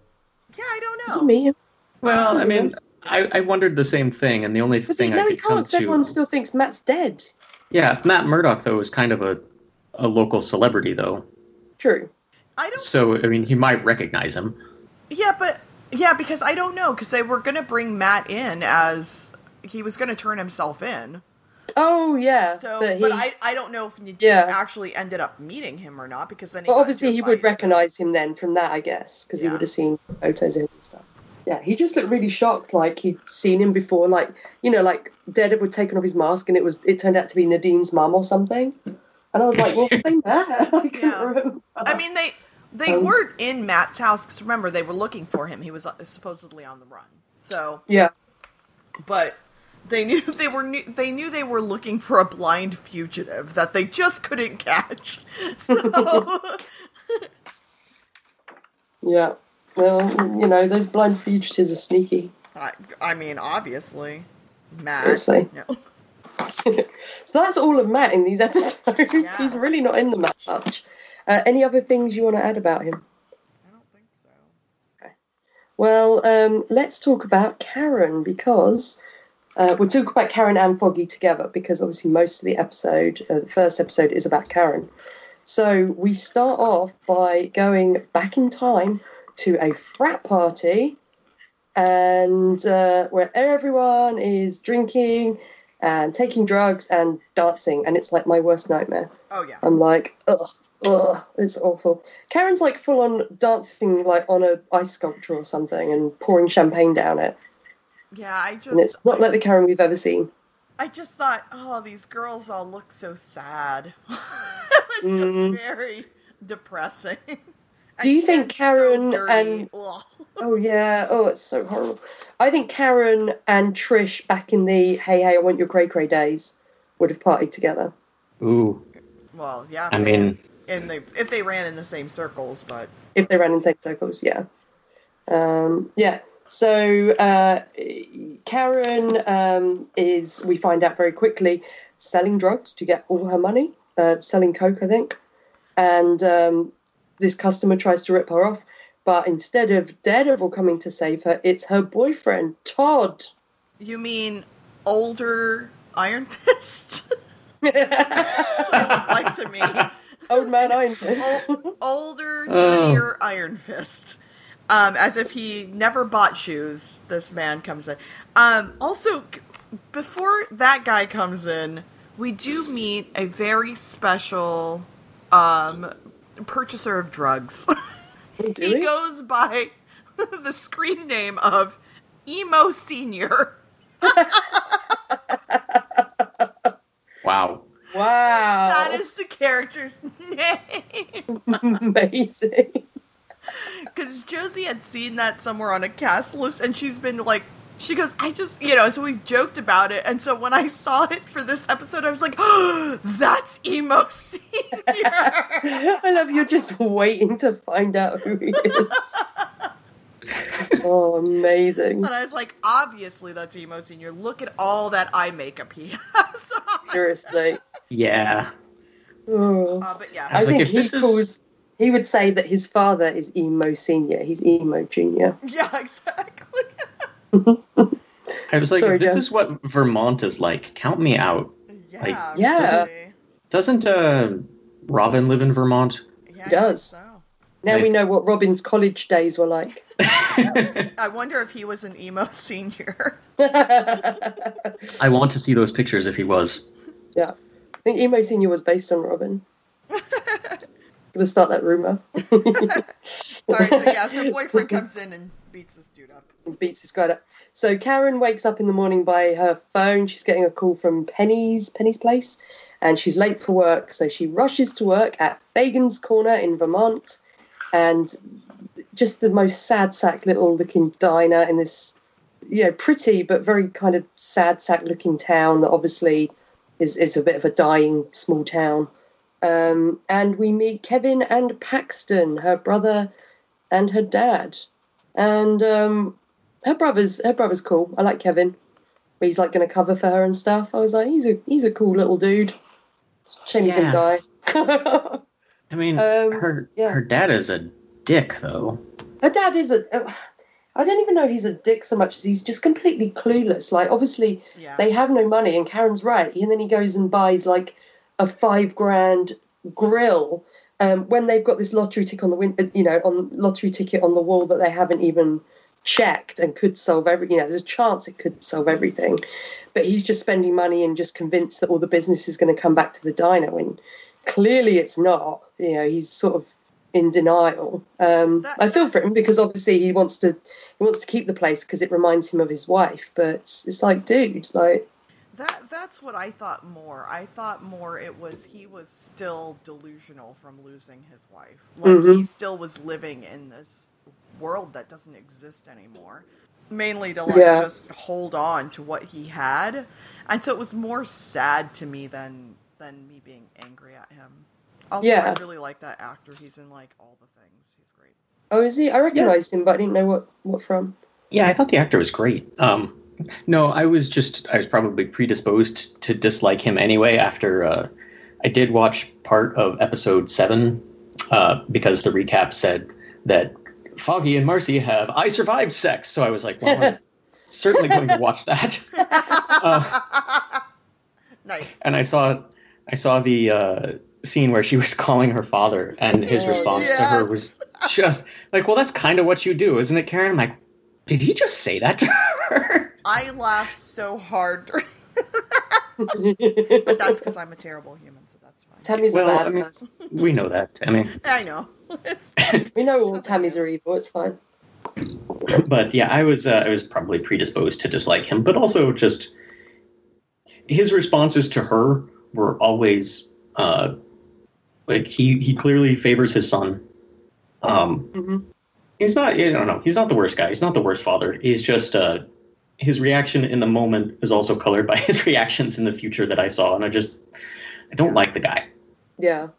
Yeah, I don't "Did you know. meet him?" Well, I mean, I, I wondered the same thing, and the only Because he, thing no, I he could come can't. 'cause Everyone to, still thinks Matt's dead. yeah, Matt Murdock though is kind of a a local celebrity though, True. I don't. so I mean, he might recognize him. Yeah, but yeah, because I don't know because they were gonna bring Matt in as he was gonna turn himself in. Oh yeah, So, but, but, I I don't know if Nadeem Yeah. actually ended up meeting him or not because then. He But got obviously, he would recognise him then from that, I guess, because he would have seen photos of him and stuff. Yeah, he just looked really shocked, like he'd seen him before, like you know, like Daredevil had taken off his mask, and it was it turned out to be Nadeem's mum or something. And I was like, well, they met. I Yeah. remember. I mean, they they Um, weren't in Matt's house because remember they were looking for him. He was uh, supposedly on the run. So, yeah, but they knew they were new, they knew they were looking for a blind fugitive that they just couldn't catch. So, yeah. Well, you know, those blind fugitives are sneaky. I, I mean, obviously, Matt. Seriously. Yeah. So that's all of Matt in these episodes. Yeah. He's really not in them that much. Uh, any other things you want to add about him? I don't think so. Well, um, let's talk about Karen because uh, we'll talk about Karen and Foggy together because obviously most of the episode, uh, the first episode, is about Karen. So we start off by going back in time to a frat party and uh, where everyone is drinking and taking drugs and dancing, and it's like my worst nightmare. Oh yeah. I'm like, ugh, ugh, it's awful. Karen's like full on dancing like on a ice sculpture or something and pouring champagne down it, Yeah, I just and it's not like the Karen we've ever seen. I just thought, oh, these girls all look so sad. it was Mhm. just very depressing. Do you think Karen dirty. and- Oh yeah, oh it's so horrible. I think Karen and Trish back in the Hey Hey I Want Your Cray Cray days would have partied together. Ooh, Well, yeah. I mean, and they if they ran in the same circles, but if they ran in the same circles, yeah. Um, yeah. So uh, Karen um, is, we find out very quickly, selling drugs to get all her money, uh, selling coke, I think. And um, this customer tries to rip her off, but instead of Daredevil coming to save her, it's her boyfriend Todd. you mean older Iron Fist? That's what it looked like to me. Old man Iron Fist. Ol- older, Oh. Iron Fist. Um, as if he never bought shoes. This man comes in. Um, also, before that guy comes in, we do meet a very special um, purchaser of drugs. Oh, do he goes by the screen name of Emo Senior. wow. Wow. That is the character's name. amazing. Because Josie had seen that somewhere on a cast list, and she's been like, she goes, I just, you know, so we've joked about it. And so when I saw it for this episode, I was like, oh, that's Emo Senior. I love you just waiting to find out who he is. oh, amazing. and I was like, obviously that's Emo Senior. Look at all that eye makeup he has. on. Seriously. Yeah. Oh. Uh, but yeah. I was like, think if he this is- calls. He would say that his father is emo senior. He's emo junior. Yeah, exactly. I was like, Sorry, this Jen. is what Vermont is like, count me out. Yeah. Yeah. really. Doesn't uh, Robin live in Vermont? Yeah, does. so. Now Right. we know what Robin's college days were like. I wonder if he was an emo senior. I want to see those pictures if he was. yeah. I think emo senior was based on Robin. Gonna start that rumor. All right, so yeah, so boyfriend comes in and beats this dude up. Beats his guy up. So Karen wakes up in the morning by her phone. She's getting a call from Penny's Penny's place, and she's late for work. So she rushes to work at Fagan's Corner in Vermont, and just the most sad sack little looking diner in this, you know, pretty but very kind of sad sack looking town that obviously is is a bit of a dying small town. Um, and we meet Kevin and Paxton, her brother and her dad and um, her brother's her brother's cool. I like Kevin. He's like going to cover for her and stuff. I was like, he's a he's a cool little dude. Shame he's going to die. I mean, Um, her yeah. her dad is a dick, though. her dad is a. uh, I don't even know if he's a dick so much as he's just completely clueless. Like, obviously, Yeah. they have no money, and Karen's right. And then he goes and buys like a five grand grill um, when they've got this lottery ticket on the win- uh, you know, on lottery ticket on the wall that they haven't even checked and could solve every. You know, there's a chance it could solve everything, but he's just spending money and just convinced that all the business is going to come back to the diner when clearly it's not. You know, he's sort of in denial. Um, That- I feel for him because obviously he wants to he wants to keep the place because it reminds him of his wife. But it's, it's like, dude, like That that's what I thought more. I thought more it was he was still delusional from losing his wife. Like Mhm. he still was living in this world that doesn't exist anymore. Mainly to like Yeah. just hold on to what he had. And so it was more sad to me than than me being angry at him. Also, Yeah. I really like that actor. He's in like all the things. He's great. oh, is he? I recognised him, but I didn't know what what from. Yeah, I thought the actor was great. Um, no, I was just I was probably predisposed to dislike him anyway. After uh, I did watch part of episode seven uh, because the recap said that Foggy and Marcy have I survived sex. So I was like, well, I'm certainly going to watch that. Uh, Nice. and I saw I saw the uh, scene where she was calling her father, and his Oh, response to her was just like, "Well, that's kind of what you do, isn't it, Karen?" I'm like, "Did he just say that to her?" I laughed so hard but that's because I'm a terrible human, so that's fine. Tammy's Well, a bad I mean- person. We know that. I mean, I know. It's, We know all Tammys are evil. It's fine. but yeah, I was uh, I was probably predisposed to dislike him, but also just his responses to her were always uh, like he he clearly favors his son. Um, hmm he's not I don't know he's not the worst guy. He's not the worst father. He's just uh, his reaction in the moment is also colored by his reactions in the future that I saw, and I just I don't like the guy. Yeah.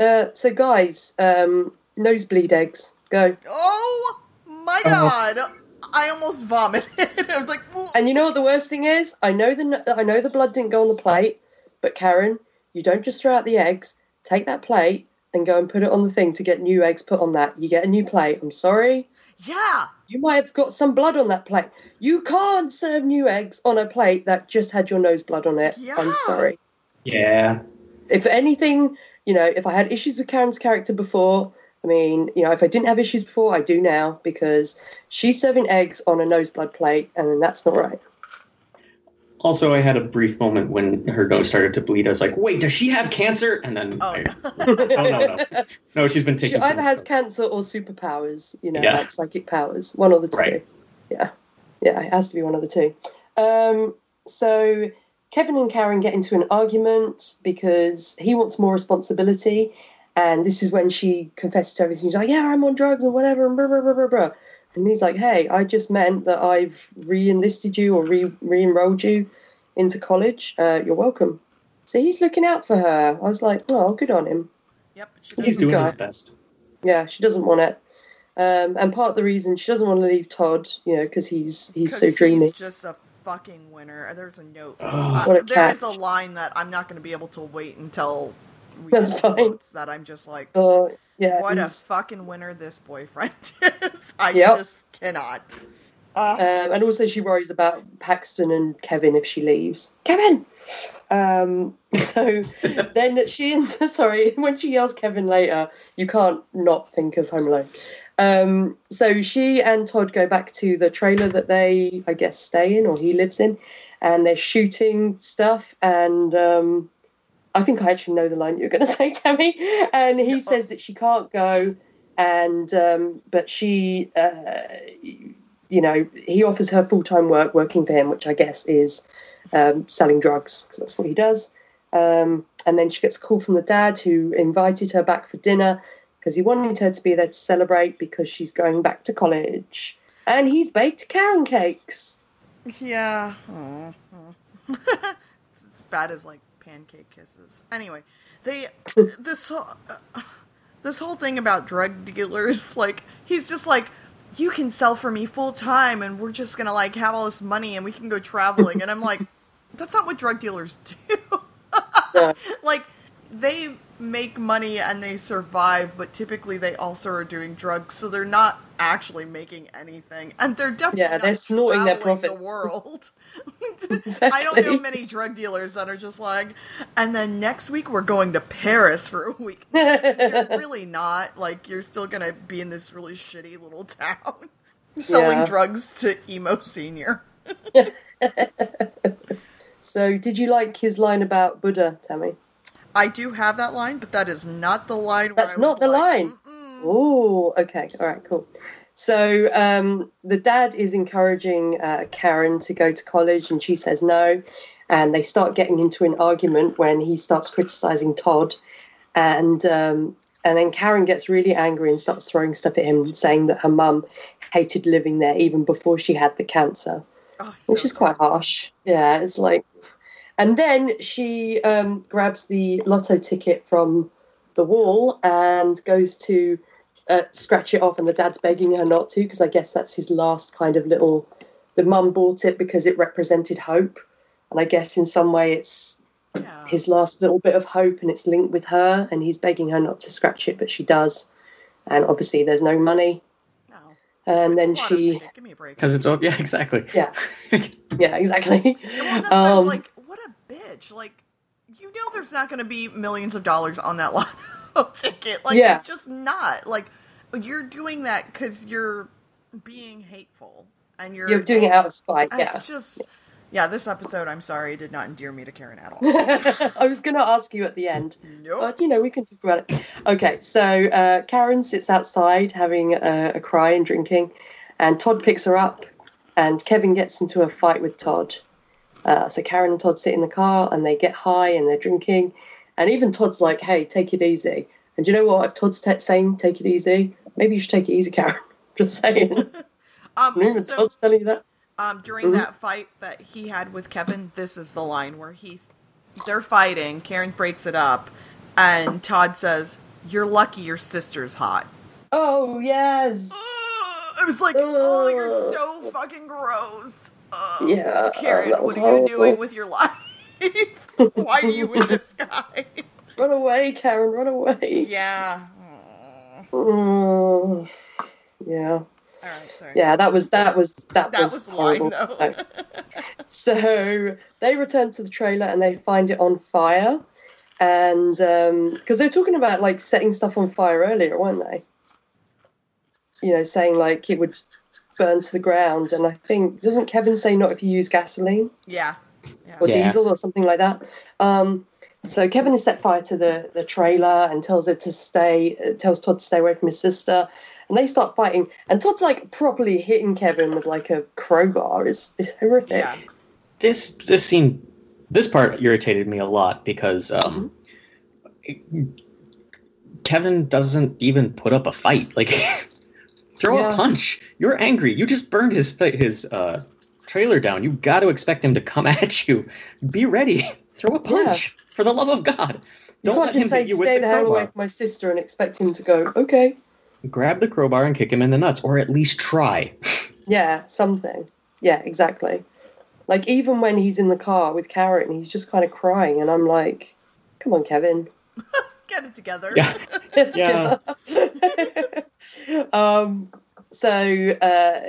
Uh, so, guys, um, nosebleed eggs. Go. oh my Oh. god! I almost vomited. I was like, "Ugh." And you know what the worst thing is? I know the I know the blood didn't go on the plate, but Karen, you don't just throw out the eggs. Take that plate and go and put it on the thing to get new eggs put on that. You get a new plate. I'm sorry. yeah. You might have got some blood on that plate. You can't serve new eggs on a plate that just had your nose blood on it. Yeah. I'm sorry. Yeah, If anything, you know, if I had issues with Karen's character before, I mean, you know, if I didn't have issues before, I do now because she's serving eggs on a nose blood plate, and that's not right. Also, I had a brief moment when her nose started to bleed. I was like, "Wait, does she have cancer?" And then, Oh, I, no. oh no, no, no, she's been taking. She either some- has cancer or superpowers, you know, Yeah. like psychic powers. One or the two. Right. Yeah. Yeah, it has to be one of the two. Um, so Kevin and Karen get into an argument because he wants more responsibility. And this is when she confesses to everything. She's like, Yeah, I'm on drugs and whatever, and blah, blah, blah, blah, blah. And he's like, Hey, I just meant that I've re enlisted you or re enrolled you into college. Uh, you're welcome. So he's looking out for her. I was like, Oh, good on him. Yep. She He's He's a doesn't- doing guy. his best. Yeah, she doesn't want it. Um, and part of the reason she doesn't want to leave Todd, you know, because he's he's so dreamy. He's just a fucking winner. There's a note. Oh. Uh, What a there a line that I'm not going to be able to wait until we That's get fine. quotes that I'm just like, Oh, yeah. what a fucking winner this boyfriend is. I Yep. just cannot. Uh, um, and also, she worries about Paxton and Kevin if she leaves. Kevin. Um, so then she and sorry, when she yells Kevin later, you can't not think of Home Alone. Um, so she and Todd go back to the trailer that they, I guess, stay in or he lives in, and they're shooting stuff. And um, I think I actually know the line you're going to say, Tammy. And he says that she can't go, and um, but she, uh, you know, he offers her full time work working for him, which I guess is um, selling drugs because that's what he does. Um, and then she gets a call from the dad who invited her back for dinner because he wanted her to be there to celebrate because she's going back to college. And he's baked Karen cakes. yeah. It's as bad as like pancake kisses. Anyway, they this whole uh, this whole thing about drug dealers, like he's just like. You can sell for me full time, and we're just gonna like have all this money, and we can go traveling. And I'm like, that's not what drug dealers do. No. like they make money and they survive, but typically they also are doing drugs, so they're not actually making anything, and they're definitely Yeah, not they're snorting their profits. The world. I don't know many drug dealers that are just like, and then next week we're going to Paris for a week. You're really not. Like you're still gonna be in this really shitty little town, selling Yeah. drugs to emo senior. So, did you like his line about Buddha, Tammy? I do have that line, but that is not the line. That's not the like, line. Oh, okay. All right, cool. So um, the dad is encouraging uh, Karen to go to college, and she says no. And they start getting into an argument when he starts criticizing Todd, and um, and then Karen gets really angry and starts throwing stuff at him, saying that her mum hated living there even before she had the cancer Oh, so which is quite harsh. Yeah, it's like, and then she um, grabs the lotto ticket from the wall and goes to uh, scratch it off, and the dad's begging her not to because I guess that's his last kind of little. The mum bought it because it represented hope, and I guess in some way it's Yeah. his last little bit of hope, and it's linked with her, and he's begging her not to scratch it, but she does, and obviously there's no money, No. and It's then a lot of she. Give me a break. Because it's all yeah, exactly. yeah, yeah, exactly. Well, that's why I Um, like, Like, you know there's not going to be millions of dollars on that lotto ticket. Like, Yeah. it's just not. Like, you're doing that because you're being hateful. And you're, You're doing it out of spite, yeah. It's just, Yeah, this episode, I'm sorry, did not endear me to Karen at all. I was going to ask you at the end, Nope. but you know we can talk about it. Okay, so uh, Karen sits outside having a, a cry and drinking, and Todd picks her up, and Kevin gets into a fight with Todd. Uh, so Karen and Todd sit in the car and they get high and they're drinking, and even Todd's like, "Hey, take it easy." And you know what? If Todd's te- saying "take it easy," maybe you should take it easy, Karen. Just saying. Um, Even also, Todd's telling you that. um, during Mhm. that fight that he had with Kevin, this is the line where he's they're fighting. Karen breaks it up, and Todd says, "You're lucky your sister's hot." Oh yes. Ugh, I was like, "Oh, you're so fucking gross." Ugh. Yeah, uh, Karen, that was what are you doing with your life? Why are you with this guy? Run away, Karen. Run away. yeah. Mm, yeah. All right, sorry. Yeah, that was that was that, That was, was line, horrible. though. So they return to the trailer and they find it on fire, and um, because they were talking about like setting stuff on fire earlier, weren't they? You know, saying like it would burn to the ground, and I think doesn't Kevin say not if you use gasoline Yeah. Yeah. or Yeah. diesel or something like that? Um, so Kevin has set fire to the the trailer and tells her to stay, uh, tells Todd to stay away from his sister. And they start fighting, and Todd's like properly hitting Kevin with like a crowbar. It's, it's horrific. Yeah. this this scene this part irritated me a lot because um kevin doesn't even put up a fight like throw Yeah. a punch. You're angry. You just burned his his uh trailer down. You got to expect him to come at you. Be ready. Throw a punch for the love of god. Don't can't let just him say hit you with the the hell away from my sister and expect him to go, okay, grab the crowbar and kick him in the nuts or at least try. Yeah, something. Yeah, exactly. Like even when he's in the car with Carrot and he's just kind of crying, and I'm like, come on, Kevin. Get it together. yeah Yeah. um, so uh,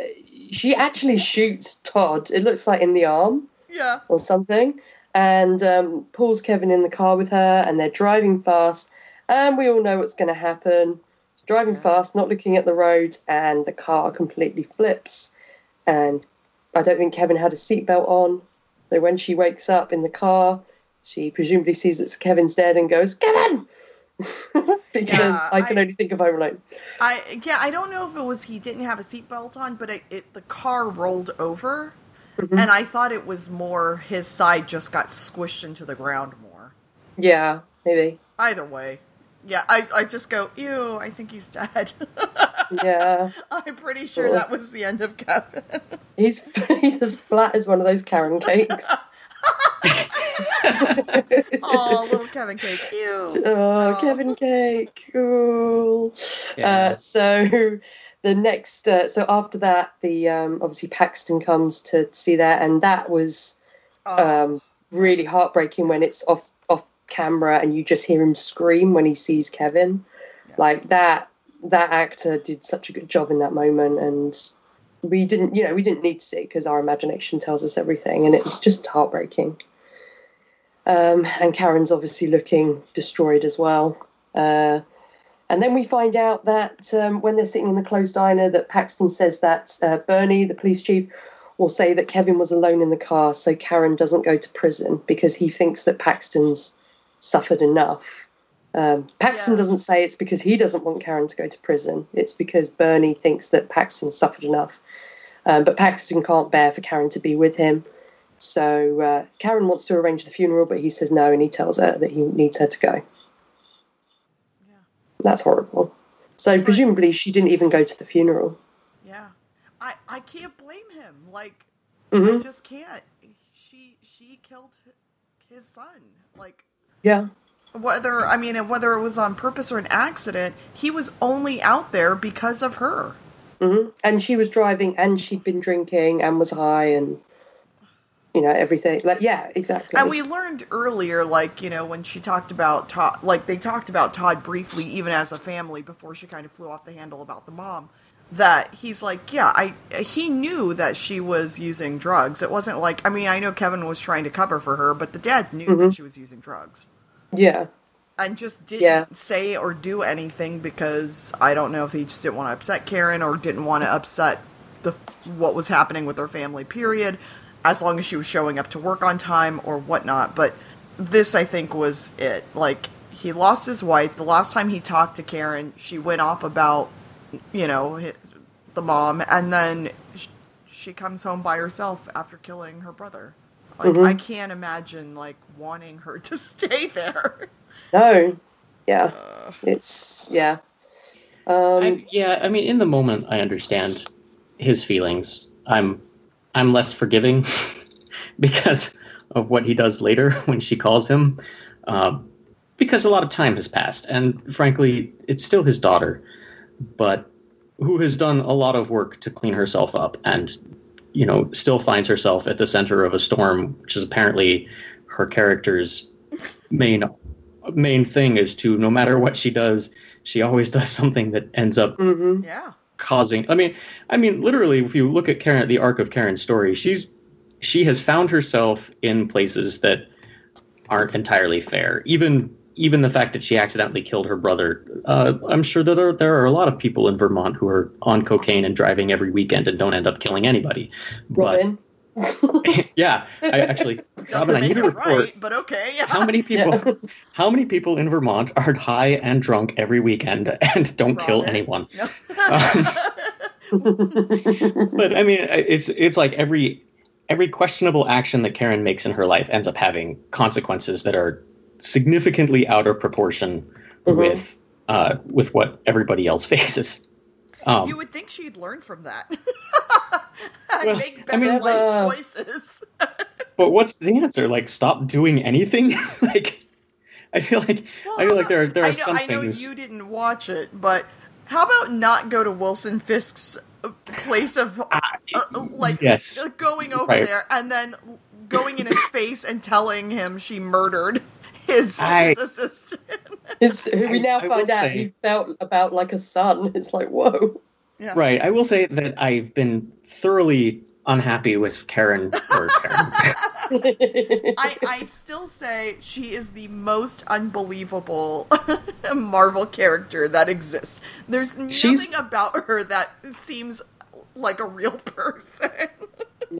she actually shoots Todd. It looks like in the arm Yeah. or something, and um, pulls Kevin in the car with her, and they're driving fast. And we all know what's going to happen. Driving Yeah. fast, not looking at the road, and the car completely flips. And I don't think Kevin had a seatbelt on. So when she wakes up in the car, she presumably sees that Kevin's dead and goes, Kevin! because Yeah, I can I- only think of Home Alone. I yeah, I don't know if it was he didn't have a seatbelt on, but it, it the car rolled over, Mhm. and I thought it was more his side just got squished into the ground more. Yeah, maybe. Either way, yeah, I I just go ew. I think he's dead. Yeah. I'm pretty sure Ugh. that was the end of Kevin. He's he's as flat as one of those Karen cakes. oh, little Kevin cake. Ew. Oh, Oh. Kevin Cake. Cool. Yeah. Uh, so the next, uh, so after that, the um, obviously Paxton comes to see that, and that was Oh, um, really heartbreaking when it's off off camera and you just hear him scream when he sees Kevin. Yeah. Like that, that actor did such a good job in that moment, and we didn't, you know, we didn't need to see because our imagination tells us everything, and it's just heartbreaking. Um, and Karen's obviously looking destroyed as well. Uh, and then we find out that um, when they're sitting in the closed diner, that Paxton says that uh, Bernie, the police chief, will say that Kevin was alone in the car, so Karen doesn't go to prison because he thinks that Paxton's suffered enough. Um, Paxton Yeah. doesn't say it's because he doesn't want Karen to go to prison. It's because Bernie thinks that Paxton suffered enough. Um, but Paxton can't bear for Karen to be with him. So uh, Karen wants to arrange the funeral, but he says no, and he tells her that he needs her to go. yeah, That's horrible. So presumably she didn't even go to the funeral. yeah. I I can't blame him. Like hmm I just can't. She she killed his son. Like Yeah. whether I mean whether it was on purpose or an accident, he was only out there because of her. hmm And she was driving, and she'd been drinking, and was high, and you know everything. Like, yeah, exactly. And we learned earlier, like you know, when she talked about Todd, like they talked about Todd briefly, even as a family, before she kind of flew off the handle about the mom. That he's like, yeah, I he knew that she was using drugs. It wasn't like I mean, I know Kevin was trying to cover for her, but the dad knew Mhm. that she was using drugs. yeah, and just didn't Yeah. say or do anything because I don't know if he just didn't want to upset Karen or didn't want to upset the what was happening with their family. Period. As long as she was showing up to work on time or whatnot. But this, I think, was it. Like, he lost his wife. The last time he talked to Karen, she went off about, you know, hi- the mom, and then she comes home by herself after killing her brother. Like, I can't imagine, like, wanting her to stay there. No. Yeah. It's yeah. Um, I, yeah, I mean, in the moment, I understand his feelings. I'm, I'm less forgiving because of what he does later when she calls him, uh, because a lot of time has passed, and frankly, it's still his daughter, but who has done a lot of work to clean herself up, and you know, still finds herself at the center of a storm, which is apparently her character's main main thing is to no matter what she does, she always does something that ends up mhm. Yeah. Causing i mean i mean literally if you look at karen the arc of karen's story she's she has found herself in places that aren't entirely fair even even the fact that she accidentally killed her brother uh, i'm sure that there, there are a lot of people in vermont who are on cocaine and driving every weekend and don't end up killing anybody Robin. but yeah i actually Doesn't robin i need a it report right, but okay. Yeah. how many people Yeah. how many people in vermont are high and drunk every weekend and don't kill anyone No. but I mean, it's it's like every every questionable action that Karen makes in her life ends up having consequences that are significantly out of proportion Mhm. with uh, with what everybody else faces. Um, you would think she'd learn from that. Well, make I better mean- life Uh, choices. but what's the answer? Like, stop doing anything? like, I feel like Well, I feel like there are there I are know, some I know things. you didn't watch it, but how about not go to Wilson Fisk's uh, place of uh, uh, like yes. going over Right. there and then going in his face and telling him she murdered his, I- his assistant. It's, who we now I will find out say- he felt about like a son. It's like whoa. yeah. Right. I will say that I've been thoroughly unhappy with Karen or Karen. I, I still say she is the most unbelievable Marvel character that exists. There's nothing She's- about her that seems like a real person.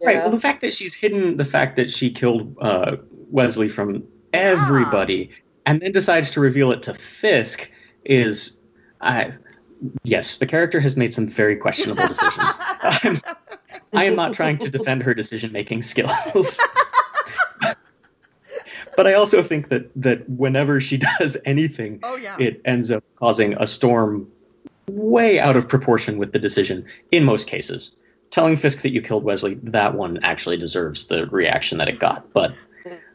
Right. Well, the fact that she's hidden the fact that she killed uh, Wesley from everybody, and then decides to reveal it to Fisk is, I, yes, the character has made some very questionable decisions. I'm, I am not trying to defend her decision-making skills. But I also think that that whenever she does anything, oh yeah. it ends up causing a storm way out of proportion with the decision in most cases. Telling Fisk that you killed Wesley, that one actually deserves the reaction that it got. But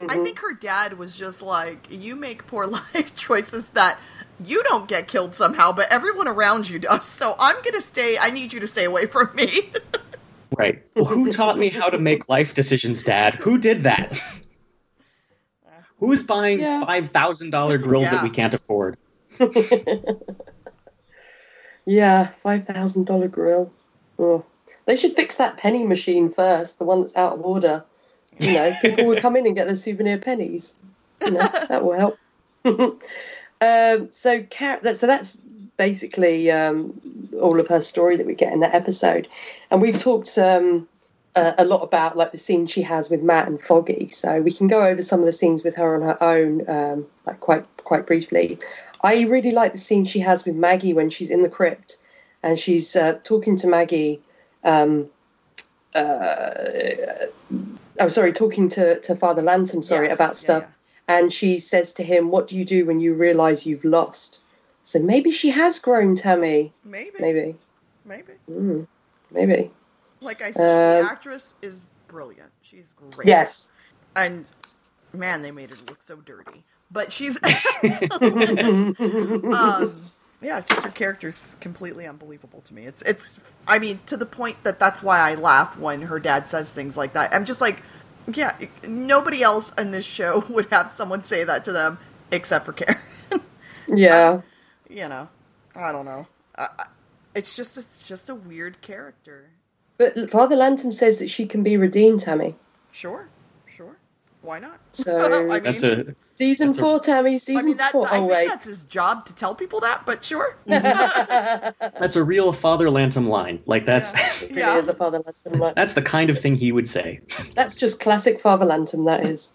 I think her dad was just like, you make poor life choices that you don't get killed somehow, but everyone around you does. So I'm gonna stay. I need you to stay away from me. right, well, who taught me how to make life decisions, Dad? Who did that? Who is buying Yeah. five thousand dollar grills Yeah. that we can't afford? yeah, five thousand dollar grill. Oh. They should fix that penny machine first, the one that's out of order. You know, people will come in and get their souvenir pennies. You know, that will help. um, so, Car- that, so that's basically um, all of her story that we get in that episode, and we've talked um, uh, a lot about like the scene she has with Matt and Foggy. So we can go over some of the scenes with her on her own, um, like quite quite briefly. I really like the scene she has with Maggie when she's in the crypt and she's uh, talking to Maggie. Um, uh, oh, sorry, talking to, to Father Lantom, sorry, Yes, about yeah, stuff. And she says to him, What do you do when you realize you've lost? So maybe she has grown, Tammy. Maybe. Maybe. Maybe. Mm, maybe. Like I said, Um, the actress is brilliant. She's great. Yes. And man, they made her look so dirty. But she's um yeah, it's just her character's completely unbelievable to me. It's it's I mean to the point that that's why I laugh when her dad says things like that. I'm just like, yeah, nobody else in this show would have someone say that to them except for Karen. yeah. you know, I don't know. I, I, it's just it's just a weird character. But Father Lantom says that she can be redeemed, Tammy. Sure. Why not? So I That's mean- a season that's a- four, Tammy. Season I mean, that, four. I Oh think wait. that's his job to tell people that, but sure. that's a real Father Lantom line. Like that's Yeah. It really is a Father Lantom. Like, that's the kind of thing he would say. That's just classic Father Lantom, that is.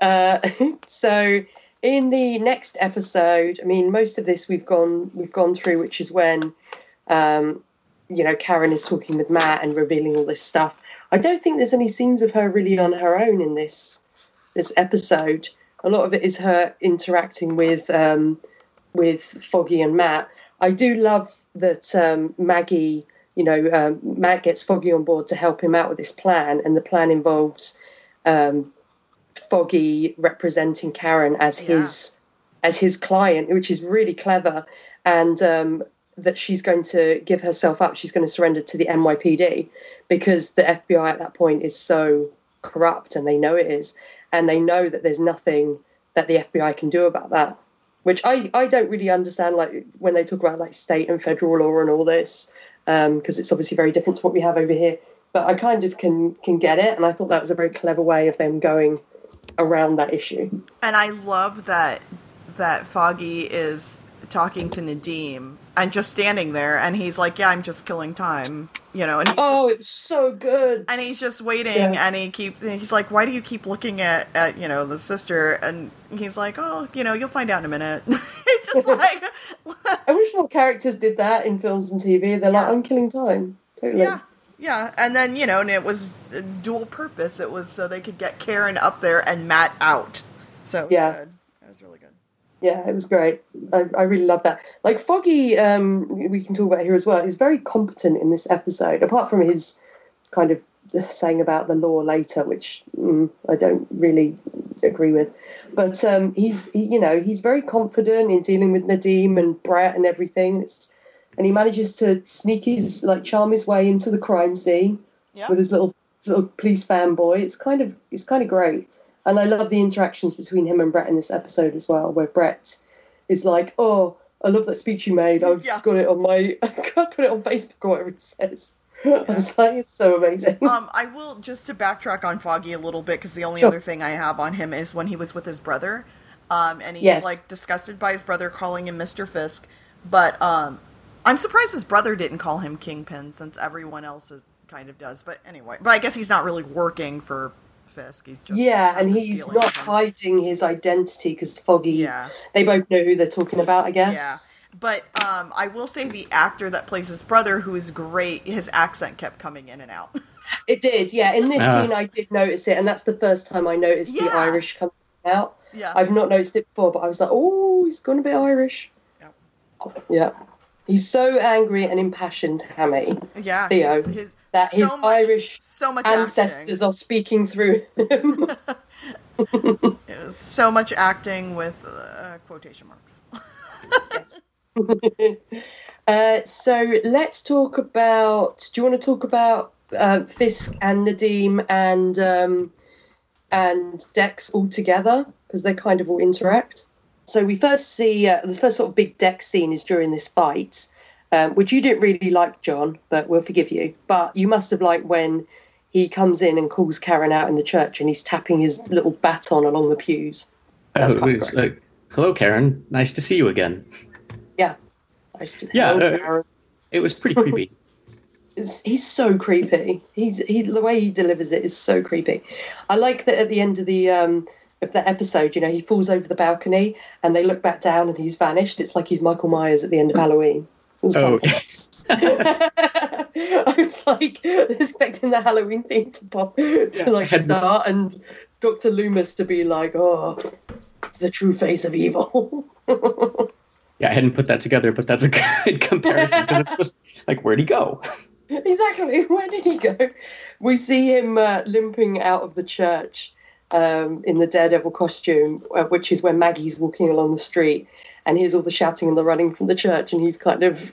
Uh, so in the next episode, I mean, most of this we've gone we've gone through, which is when um, you know Karen is talking with Matt and revealing all this stuff. I don't think there's any scenes of her really on her own in this this episode. A lot of it is her interacting with um, with Foggy and Matt. I do love that um, Maggie, you know, um, Matt gets Foggy on board to help him out with this plan, and the plan involves um, Foggy representing Karen as Yeah. his as his client, which is really clever, and um, that she's going to give herself up. She's going to surrender to the NYPD because the FBI at that point is so corrupt, and they know it is, and they know that there's nothing that the FBI can do about that. Which I, I don't really understand, like when they talk about like state and federal law and all this, um, because it's obviously very different to what we have over here. But I kind of can can get it, and I thought that was a very clever way of them going around that issue. And I love that that Foggy is talking to Nadeem and just standing there, and he's like, "Yeah, I'm just killing time," you know. And Oh, just, it was so good. and he's just waiting, Yeah. and he keeps. He's like, "Why do you keep looking at at you know the sister?" And he's like, "Oh, you know, you'll find out in a minute." it's just like, I wish more characters did that in films and TV. They're like, I'm killing time. Totally. yeah, yeah. And then you know, and it was dual purpose. It was so they could get Karen up there and Matt out. So Yeah. good. It was really good. Yeah, it was great. I, I really love that. Like Foggy, um, we can talk about here as well. He's very competent in this episode. Apart from his kind of saying about the law later, which mm, I don't really agree with, but um, he's he, you know he's very confident in dealing with Nadeem and Brett and everything. It's, and he manages to sneak his like charm his way into the crime scene Yeah. with his little little police fanboy. It's kind of it's kind of great, and I love the interactions between him and Brett in this episode as well, where Brett is like, "Oh, I love that speech you made. I've Yeah. got it on my, I put it on Facebook or whatever it says." I was like, "It's so amazing." um, I will just to backtrack on Foggy a little bit because the only Sure. other thing I have on him is when he was with his brother, um, and he's Yes. like disgusted by his brother calling him Mister Fisk. But um, I'm surprised his brother didn't call him Kingpin since everyone else kind of does. But anyway, but I guess he's not really working for Fisk. He's just yeah, and he's not with him. hiding his identity because Foggy. Yeah. They both know who they're talking about, I guess. Yeah. But um, I will say the actor that plays his brother, who is great, his accent kept coming in and out. It did, yeah. In this Ah. scene, I did notice it, and that's the first time I noticed the Irish coming out. yeah. I've not noticed it before, but I was like, oh, he's going to be Irish. Yeah, Yeah. He's so angry and impassioned, Hammy, yeah. Theo, his, his, that so his much- Irish so much ancestors are speaking through him. It was so much acting with uh, quotation marks. uh, so let's talk about. Do you want to talk about uh, Fisk and Nadeem and um, and Dex all together because they kind of all interact? So we first see uh, the first sort of big Dex scene is during this fight, um, which you didn't really like, John, but we'll forgive you. But you must have liked when he comes in and calls Karen out in the church and he's tapping his little baton along the pews. That's Uh, kind it was like, Hello, Karen. Nice to see you again. Yeah. Used to- Yeah, Oh, uh. It was pretty creepy. He's so creepy. He's he the way he delivers it is so creepy. I like that at the end of the um of that episode, you know, he falls over the balcony and they look back down and he's vanished. It's like he's Michael Myers at the end of Halloween. Oh. nice. I was like expecting the Halloween thing to pop to Yeah, like start and Dr. Loomis to be like, oh, the true face of evil. Yeah, I hadn't put that together, but that's a good comparison because it's just like, where'd he go? exactly. Where did he go? We see him uh, limping out of the church um, in the daredevil costume, uh, which is when Maggie's walking along the street, and hears all the shouting and the running from the church, and he's kind of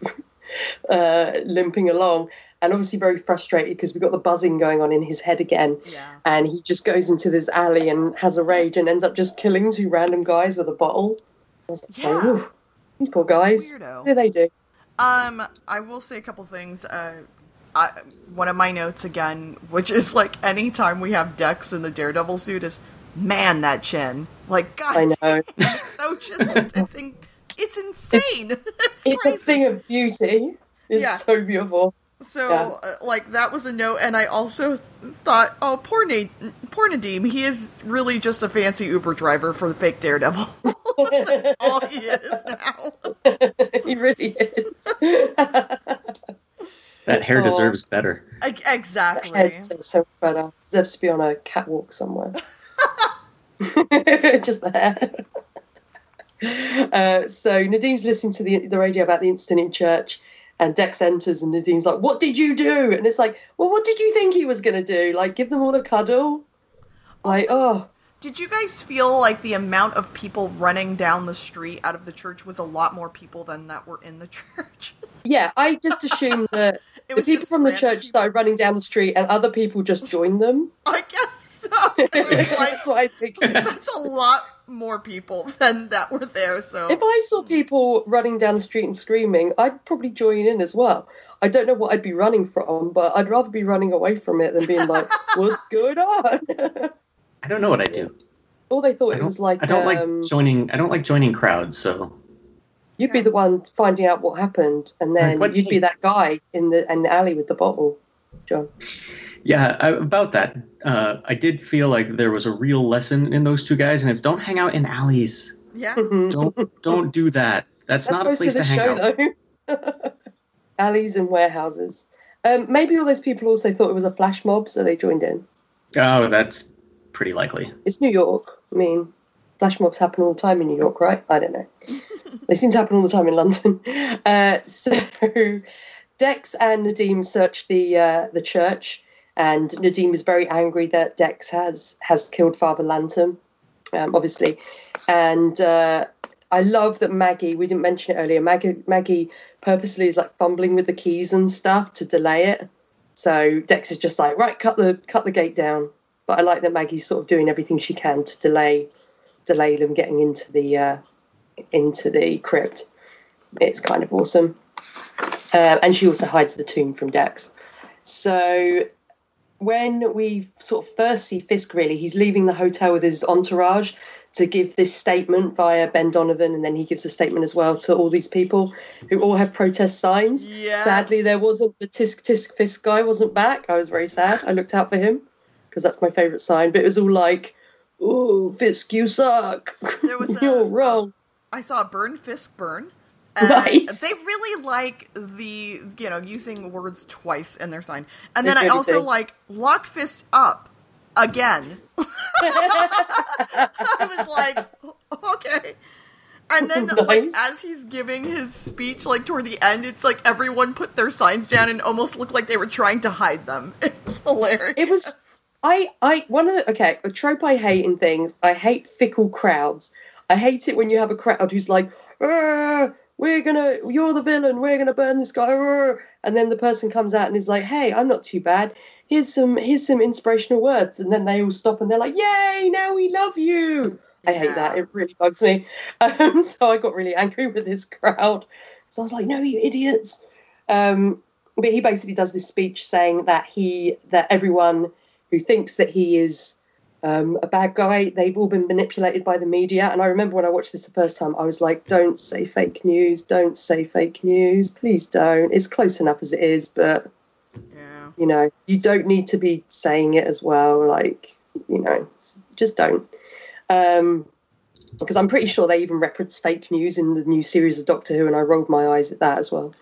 uh, limping along, and obviously very frustrated because we've got the buzzing going on in his head again. Yeah. And he just goes into this alley and has a rage and ends up just killing two random guys with a bottle. Like, Yeah. "Oh, these poor guys. Weirdo. What do they do? Um, I will say a couple things. Uh, I, one of my notes again, which is like anytime we have Dex in the Daredevil suit, is man, that chin. Like, God, I know. it's so chiseled. It's, in, it's insane. It's, It's crazy. a thing of beauty. It's Yeah. so beautiful. So, Yeah. uh, like, that was a note, and I also thought, oh, poor, Na- poor Nadeem. He is really just a fancy Uber driver for the fake Daredevil. That's all he is now. he really is. That hair Oh. deserves better. Ex- Exactly. Heads are so better. Deserves to be on a catwalk somewhere. Just the hair. Uh, so Nadeem's listening to the the radio about the incident in church, and Dex enters, and Nadeem's like, "What did you do?" And it's like, "Well, what did you think he was going to do? Like, give them all a cuddle?" Like, oh, Did you guys feel like the amount of people running down the street out of the church was a lot more people than that were in the church? yeah. I just assumed that It the was people just from the church people. started running down the street, and other people just joined them. I guess so. like, That's what I think. that's a lot more people than that were there. So If I saw people running down the street and screaming, I'd probably join in as well. I don't know what I'd be running from, but I'd rather be running away from it than being like, "What's going on?" I don't know what I do. Or they thought I it was like, I don't um, like joining. I don't like joining crowds. So you'd be the one finding out what happened, and then what you'd you be that guy in the in the alley with the bottle, John. yeah, I, about that, uh, I did feel like there was a real lesson in those two guys, and it's don't hang out in alleys. yeah, Don't don't do that. That's, That's not a place of to hang show, out. though. Alleys and warehouses. Um, maybe all those people also thought it was a flash mob, so they joined in. Oh, that's pretty likely. It's New York. I mean, flash mobs happen all the time in New York, right? I don't know. they seem to happen all the time in London. Uh, so Dex and Nadeem search the uh, the church, and Nadeem is very angry that Dex has has killed Father Lantom, um, obviously, and. Uh, I love that Maggie. We didn't mention it earlier. Maggie, Maggie purposely is like fumbling with the keys and stuff to delay it. So Dex is just like, right, cut the cut the gate down. But I like that Maggie's sort of doing everything she can to delay delay them getting into the uh, into the crypt. It's kind of awesome. Uh, and she also hides the tomb from Dex. So when we sort of first see Fisk, really, he's leaving the hotel with his entourage to give this statement via Ben Donovan, and then he gives a statement as well to all these people who all have protest signs. Yes. Sadly, there wasn't the Tisk Tisk Fisk guy wasn't back. I was very sad. I looked out for him because that's my favourite sign. But it was all like, "Oh, Fisk, you suck. There was a- You're wrong." I saw Burn Fisk Burn. And Nice. They really like the you know using words twice in their sign, and then I also do. like lock Fisk up again. I was like, okay. And then, like, as he's giving his speech, like, toward the end, it's like everyone put their signs down and almost looked like they were trying to hide them. It's hilarious. It was. I, I, one of the, okay, a trope I hate in things, I hate fickle crowds. I hate it when you have a crowd who's like, "Ah, we're gonna, you're the villain, we're gonna burn this guy, ah," and then the person comes out and is like, hey, I'm not too bad. Here's some, here's some inspirational words, and then they all stop and they're like, yay, now we love you. I hate that. It really bugs me. Um, so I got really angry with this crowd. So I was like, no, you idiots. Um, but he basically does this speech saying that he that everyone who thinks that he is um, a bad guy, they've all been manipulated by the media. And I remember when I watched this the first time, I was like, don't say fake news, don't say fake news, please don't. It's close enough as it is, but Yeah. you know, you don't need to be saying it as well. Like, you know, just don't. Um, because I'm pretty sure they even reference fake news in the new series of Doctor Who, and I rolled my eyes at that as well.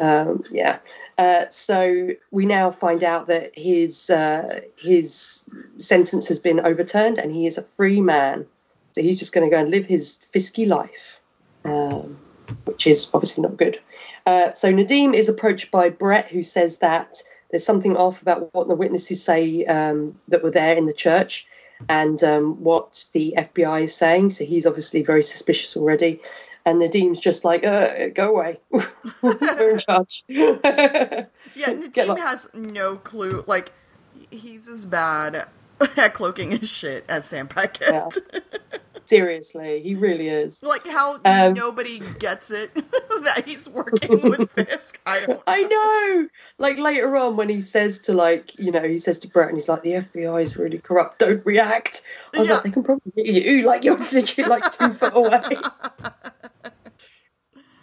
Um, yeah. Uh, so we now find out that his uh, his sentence has been overturned, and he is a free man. So he's just going to go and live his fisky life, um, which is obviously not good. Uh, so Nadeem is approached by Brett, who says that there's something off about what the witnesses say um, that were there in the church and um, what the FBI is saying. So he's obviously very suspicious already. And Nadeem's just like, uh, go away. We're in charge. Yeah, Nadeem has no clue. Like, he's as bad at cloaking his shit as Sam Packett. Yeah. Seriously, he really is. Like how Um, nobody gets it that he's working with Fisk. I don't. I know. Like later on, when he says to like, you know, he says to Brett, and he's like, "The FBI is really corrupt. Don't react." I was Yeah. like, "They can probably get you. Like you're literally like two foot away."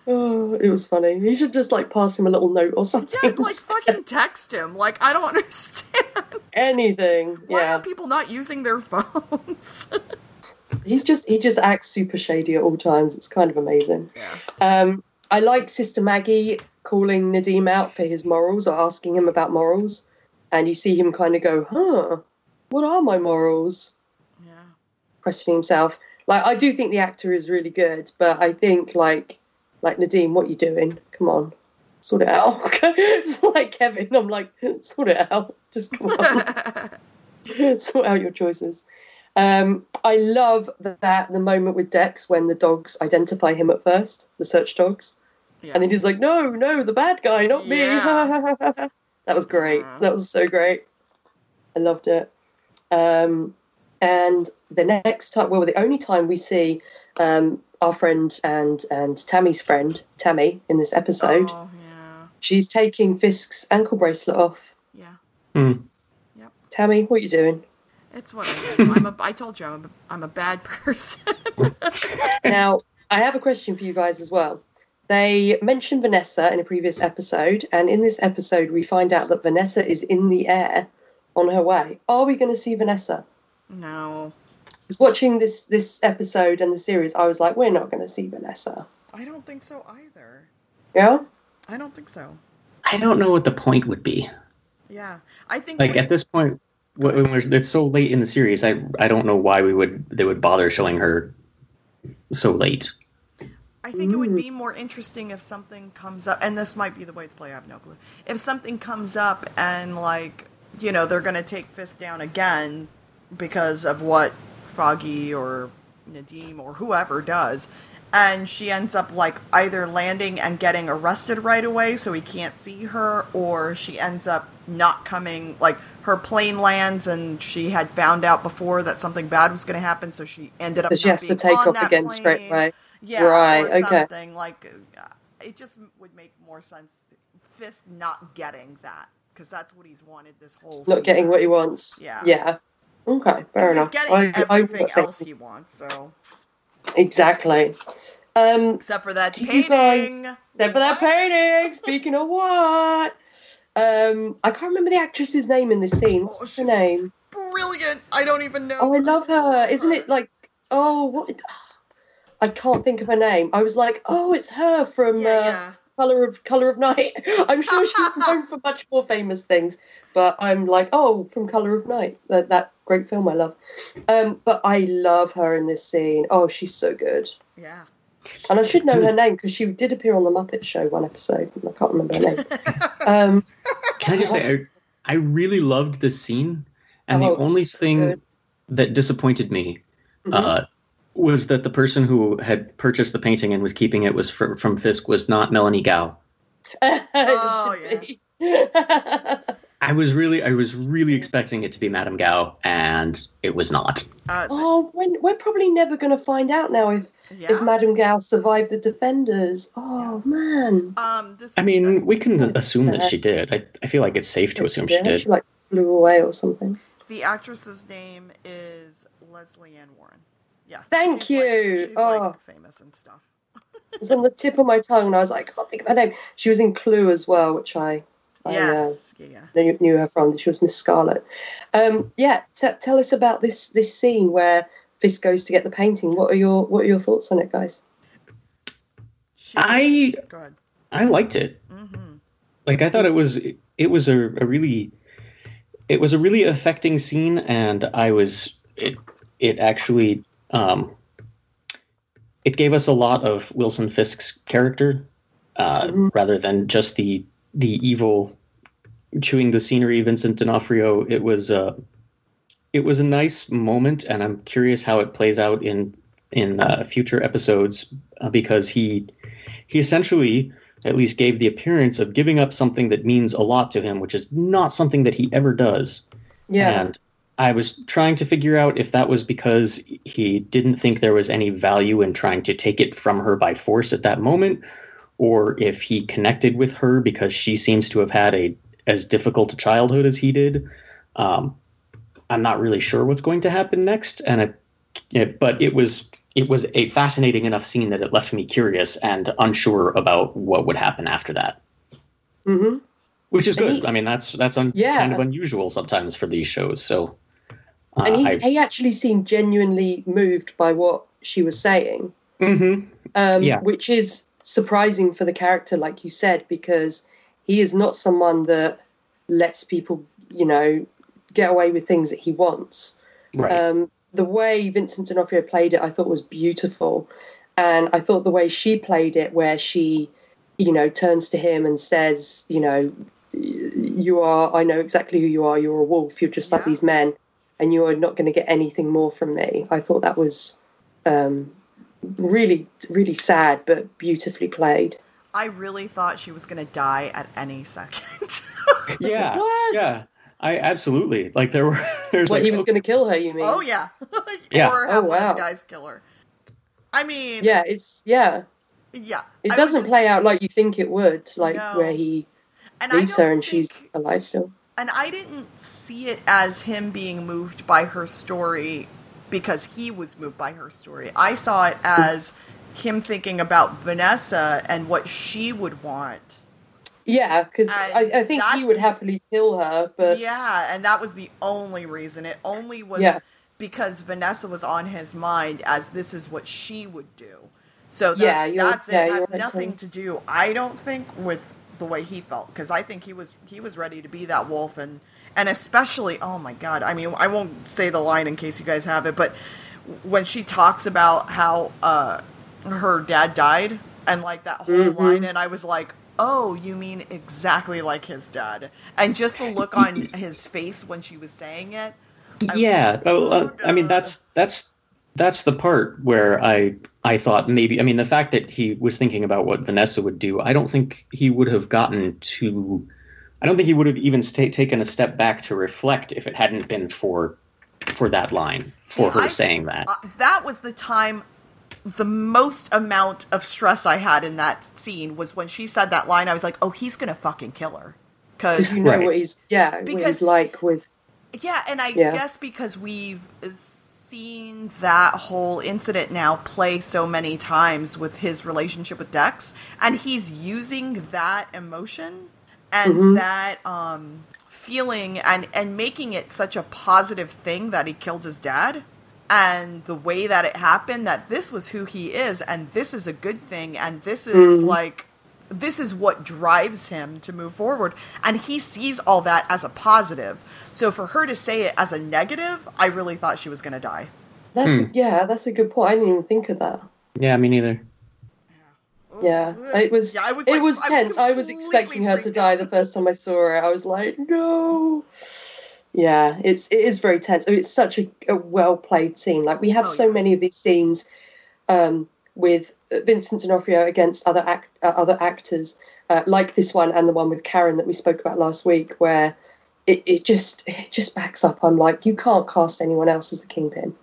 Oh, it was funny. You should just like pass him a little note or something. Yeah, like fucking text him. Like I don't understand. anything. Why yeah, are people not using their phones? he's just he just acts super shady at all times. It's kind of amazing. yeah. Um, I like Sister Maggie calling Nadeem out for his morals or asking him about morals, and you see him kind of go, "Huh, what are my morals?" Yeah. questioning himself. Like I do think the actor is really good, but I think like like Nadeem, what you doing? Come on, sort it out. it's like Kevin. I'm like, sort it out. Just come on, sort out your choices. Um, I love that the moment with Dex when the dogs identify him at first, the search dogs, yeah. and then he's like, "No, no, the bad guy, not me." Yeah. that was great. Yeah. That was so great. I loved it. Um, and the next time, well, the only time we see um, our friend and and Tammy's friend Tammy in this episode, Oh, yeah. she's taking Fisk's ankle bracelet off. Yeah. Hmm. Tammy, what are you doing? It's what I do. I'm a. I told you I'm a. I'm a bad person. now, I have a question for you guys as well. They mentioned Vanessa in a previous episode, and in this episode, we find out that Vanessa is in the air on her way. Are we going to see Vanessa? no, Because watching this this episode and the series, I was like, we're not going to see Vanessa. I don't think so either. Yeah. I don't think so. I don't know what the point would be. Yeah, I think Like what- at this point, when when we're, it's so late in the series, I I don't know why we would they would bother showing her so late. I think it would be more interesting if something comes up, and this might be the way it's played. I have no clue. If something comes up and like you know they're gonna take Fisk down again because of what Foggy or Nadeem or whoever does, and she ends up like either landing and getting arrested right away so he can't see her, or she ends up not coming. Like her plane lands and she had found out before that something bad was going to happen, so she ended up. She has to take off again straight away. Yeah, Right, or okay. something like uh, it just would make more sense. Fisk not getting that because that's what he's wanted this whole. Not getting what he wants. Yeah. Yeah. Okay, fair enough. He's getting I- I everything would say- else he wants. So Exactly. Um, except for that you guys- painting. except for that painting. Speaking of what? Um, I can't remember the actress's name in this scene. What's Oh, her name? Brilliant. I don't even know. Oh, I love her. Isn't it like? Oh, what? I can't think of her name. I was like, oh, it's her from Yeah, uh, yeah. Color of Color of Night. I'm sure she's known for much more famous things, but I'm like, oh, from Color of Night, that, that great film I love. Um, but I love her in this scene. Oh, she's so good. Yeah. And I should know her name because she did appear on the Muppet Show one episode. and I can't remember her name. Um, Can I just say I I really loved this scene, and Oh, the only so thing good. that disappointed me mhm. uh, was that the person who had purchased the painting and was keeping it was fr- from Fisk was not Melanie Gao. Oh, It should be. I was really I was really expecting it to be Madame Gao, and it was not. Uh, oh, when, we're probably never going to find out now if, yeah. if Madame Gao survived the Defenders. Oh, man. um. This I is- mean, we can assume that she did. I, I feel like it's safe to assume she Yeah, did. She like flew away or something. the actress's name is Lesley Ann Warren. Yeah. Thank she's, like- you. she's Oh. like famous and stuff. It was on the tip of my tongue, and I was like, I can't think of her name. She was in Clue as well, which I, I uh, Yeah. yeah. knew, knew her from. She was Miss Scarlet. Um, yeah, t- tell us about this this scene where Fisk goes to get the painting. What are your What are your thoughts on it, guys? She- I I liked it. Mm-hmm. Like I thought it was it was a, a really it was a really affecting scene, and I was it it actually um, it gave us a lot of Wilson Fisk's character uh, Mhm. rather than just the the evil chewing the scenery Vincent D'Onofrio. It was uh, it was a nice moment, and I'm curious how it plays out in in uh, future episodes uh, because he he essentially at least gave the appearance of giving up something that means a lot to him, which is not something that he ever does. Yeah, And I was trying to figure out if that was because he didn't think there was any value in trying to take it from her by force at that moment, or if he connected with her because she seems to have had a as difficult a childhood as he did. Um, I'm not really sure what's going to happen next, and it, it, but it was it was a fascinating enough scene that it left me curious and unsure about what would happen after that. hmm Which is good. he- I mean, that's that's un- Yeah. kind of unusual sometimes for these shows. So, uh, and he, I- he actually seemed genuinely moved by what she was saying, Mhm. um, Yeah. which is surprising for the character, like you said, because he is not someone that lets people, you know, get away with things that he wants. right. Um, the way Vincent D'Onofrio played it, I thought was beautiful, and I thought the way she played it, where she, you know, turns to him and says, you know, you are, I know exactly who you are. You're a wolf. You're just like these men, and you are not going to get anything more from me. I thought that was um, really, really sad, but beautifully played. I really thought she was gonna die at any second. yeah, What? yeah. I absolutely like there were there's What like he was oh, going to kill her? You mean? oh yeah. Yeah. Or have Oh, one of wow. guys kill her. I mean, Yeah, it's yeah. yeah. It I doesn't just- play out like you think it would, like No. where he and leaves her and she's alive still. and I didn't see it as him being moved by her story because he was moved by her story. I saw it as him thinking about Vanessa and what she would want. Yeah, because I, I think he would happily kill her, but yeah, and that was the only reason. It only was Yeah. because Vanessa was on his mind as this is what she would do. So that's, Yeah, that's yeah, it. has right, nothing to do. I don't think with the way he felt because I think he was he was ready to be that wolf and and especially oh my god. I mean I won't say the line in case you guys have it, but when she talks about how uh, her dad died and like that whole Mhm. line, and I was like. Oh, you mean exactly like his dad? And just the look on his face when she was saying it. I yeah like, oh, uh, "Oh, i mean that's that's that's the part where i i thought maybe i mean the fact that he was thinking about what vanessa would do i don't think he would have gotten to i don't think he would have even sta taken a step back to reflect if it hadn't been for for that line for See, her I- saying that uh, that was the time the most amount of stress I had in that scene was when she said that line. I was like, "Oh, he's gonna fucking kill her," because because you know Right. what he's yeah what Because- he's like with yeah, and I Yeah. guess because we've seen that whole incident now play so many times with his relationship with Dex, and he's using that emotion and Mhm. that um, feeling and and making it such a positive thing that he killed his dad. And the way that it happened, that this was who he is, and this is a good thing, and this is Mhm. like this is what drives him to move forward and he sees all that as a positive so for her to say it as a negative i really thought she was going to die that's Hmm. yeah that's a good point. I didn't even think of that. yeah me neither Yeah, it was Yeah, I was, it like, was tense. I was expecting her to die the first time I saw her. I was like, no. Yeah, it's it is very tense. I mean, it's such a, a well played scene. Like we have Oh, so yeah. many of these scenes um, with Vincent D'Onofrio against other act, uh, other actors, uh, like this one and the one with Karen that we spoke about last week, where it, it just it just backs up. I'm like, you can't cast anyone else as the kingpin.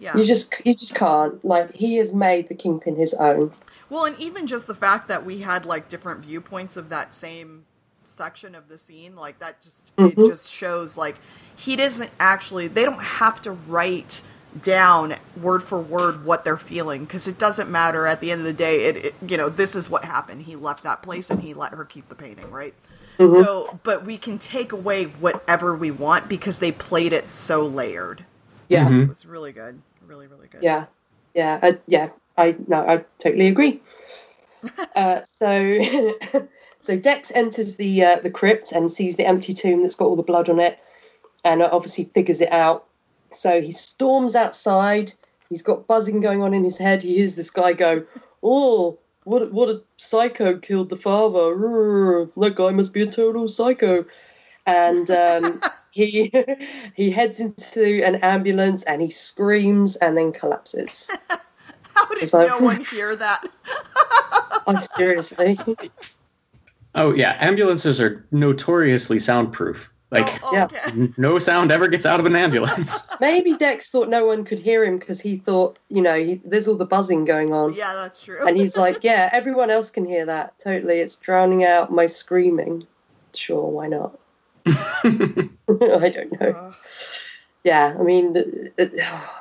yeah You just you just can't. Like he has made the kingpin his own. Well and even just the fact that we had like different viewpoints of that same section of the scene like that just Mhm. it just shows like he doesn't actually they don't have to write down word for word what they're feeling because it doesn't matter at the end of the day it, it you know this is what happened he left that place and he let her keep the painting right Mhm. so but we can take away whatever we want because they played it so layered Yeah. Mhm. it was really good really really good Yeah, yeah, uh, yeah. I no, I totally agree. uh, so, so Dex enters the uh, the crypt and sees the empty tomb that's got all the blood on it, and obviously figures it out. So he storms outside. He's got buzzing going on in his head. He hears this guy go, "Oh, what what a psycho killed the father! Rrr, That guy must be a total psycho." And um, he he heads into an ambulance and he screams and then collapses. How did It's like- no one hear that I seriously. oh yeah ambulances are notoriously soundproof Like Oh, oh, Yeah. okay. no sound ever gets out of an ambulance. Maybe Dex thought no one could hear him because he thought, you know, he, there's all the buzzing going on. Yeah, that's true. And he's like, yeah, everyone else can hear that. Totally. It's drowning out my screaming. Sure, why not? I don't know. Ugh. Yeah, I mean, uh,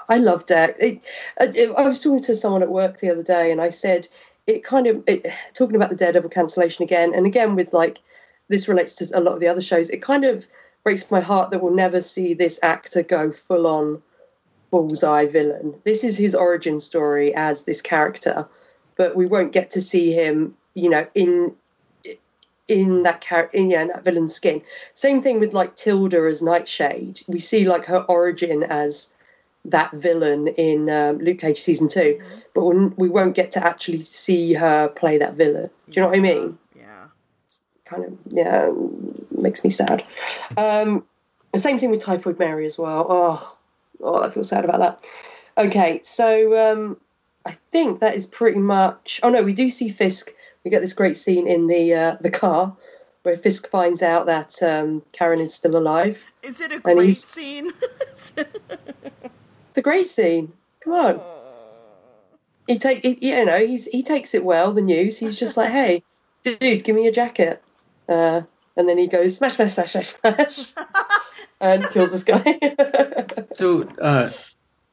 I love Dex. It, it, I was talking to someone at work the other day, and I said it kind of it, talking about the Daredevil cancellation again, and again with like this relates to a lot of the other shows. It kind of breaks my heart that we'll never see this actor go full on bullseye villain. This is his origin story as this character, but we won't get to see him, you know, in in that character, in, yeah, in that villain skin. Same thing with like Tilda as Nightshade. We see like her origin as that villain in um, Luke Cage season two, but we'll- we won't get to actually see her play that villain. Do you know what I mean? Yeah. Kind of, yeah, makes me sad. Um, the same thing with Typhoid Mary as well. Oh, oh, I feel sad about that. Okay, so um, I think that is pretty much. Oh no, we do see Fisk. We get this great scene in the uh, the car where Fisk finds out that um, Karen is still alive. Is it a And great he's- scene? It's a great scene. Come on. He take, he, you know, he's he takes it well. The news. He's just like, hey, dude, give me your jacket. Uh, and then he goes smash, smash, smash, smash, smash, and kills this guy. so uh,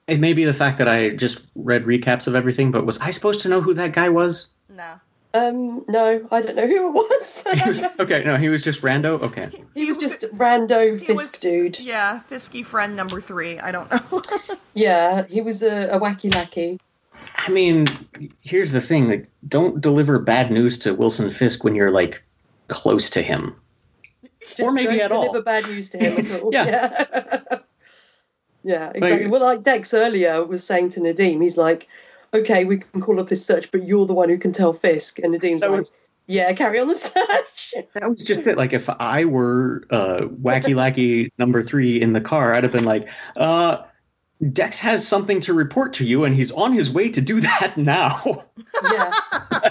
it may be the fact that I just read recaps of everything, but was I supposed to know who that guy was? no. Um, no, I don't know who it was. Was okay, no, he was just rando. Okay, he was just rando Fisk was- dude. Yeah, Fisky friend number three. I don't know. Yeah, he was a, a wacky lackey. I mean, here's the thing: like, don't deliver bad news to Wilson Fisk when you're like close to him. Just Or maybe don't at all. deliver bad news to him at all. Yeah. yeah. Yeah, exactly. Like- well, like Dex earlier was saying to Nadeem, he's like, "Okay, we can call up this search, but you're the one who can tell Fisk." And Nadeem's That like, was- "Yeah, carry on the search." That was just it. Like, if I were uh, wacky lackey number three in the car, I'd have been like, uh, "Dex has something to report to you, and he's on his way to do that now." yeah.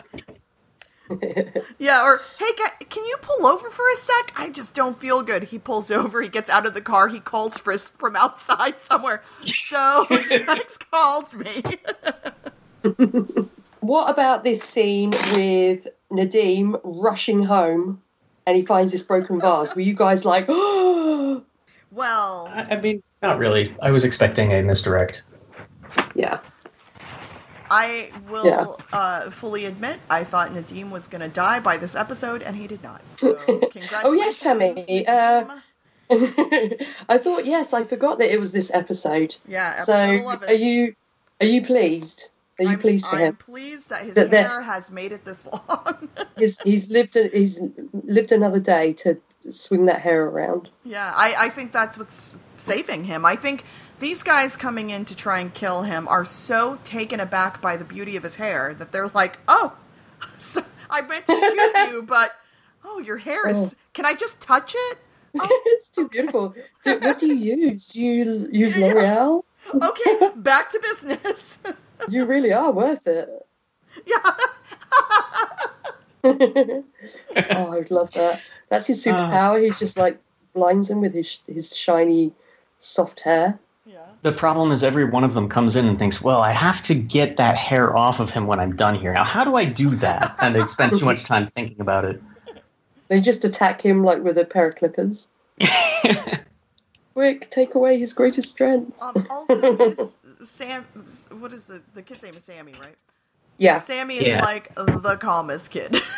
yeah, or hey, can you pull over for a sec? I just don't feel good. He pulls over. He gets out of the car. He calls Fisk from outside somewhere. So Dex called me. What about this scene with Nadeem rushing home, and he finds this broken vase? Were you guys like, "Oh"? well, I I mean, not really. I was expecting a misdirect. Yeah. I will Yeah. uh, fully admit I thought Nadeem was going to die by this episode, and he did not. So, congratulations. Oh, yes, Tammy, uh, I thought yes, I forgot that it was this episode. yeah, episode So, 11. are you are you pleased? Are you I'm, pleased for him? I'm him? pleased that his That- hair has made it this long. He's he's lived a, he's lived another day to swing that hair around. yeah, I, I think that's what's saving him. I think these guys coming in to try and kill him are so taken aback by the beauty of his hair that they're like, oh, so I meant to shoot you, but oh, your hair is. Oh. Can I just touch it? Oh, it's too beautiful. Do, what do you use? Do you use Yeah. L'Oreal? okay, back to business. You really are worth it. yeah. oh, I would love that. That's his superpower. He's just like blinds him with his his shiny, soft hair. Yeah. The problem is every one of them comes in and thinks, "Well, I have to get that hair off of him when I'm done here. Now, how do I do that?" And they spend too much time thinking about it. They just attack him like with a pair of clippers. Quick, take away his greatest strength. Um, also, his Sam. What is the the kid's name? Is Sammy, right? Yeah, Sammy is Yeah. like the calmest kid.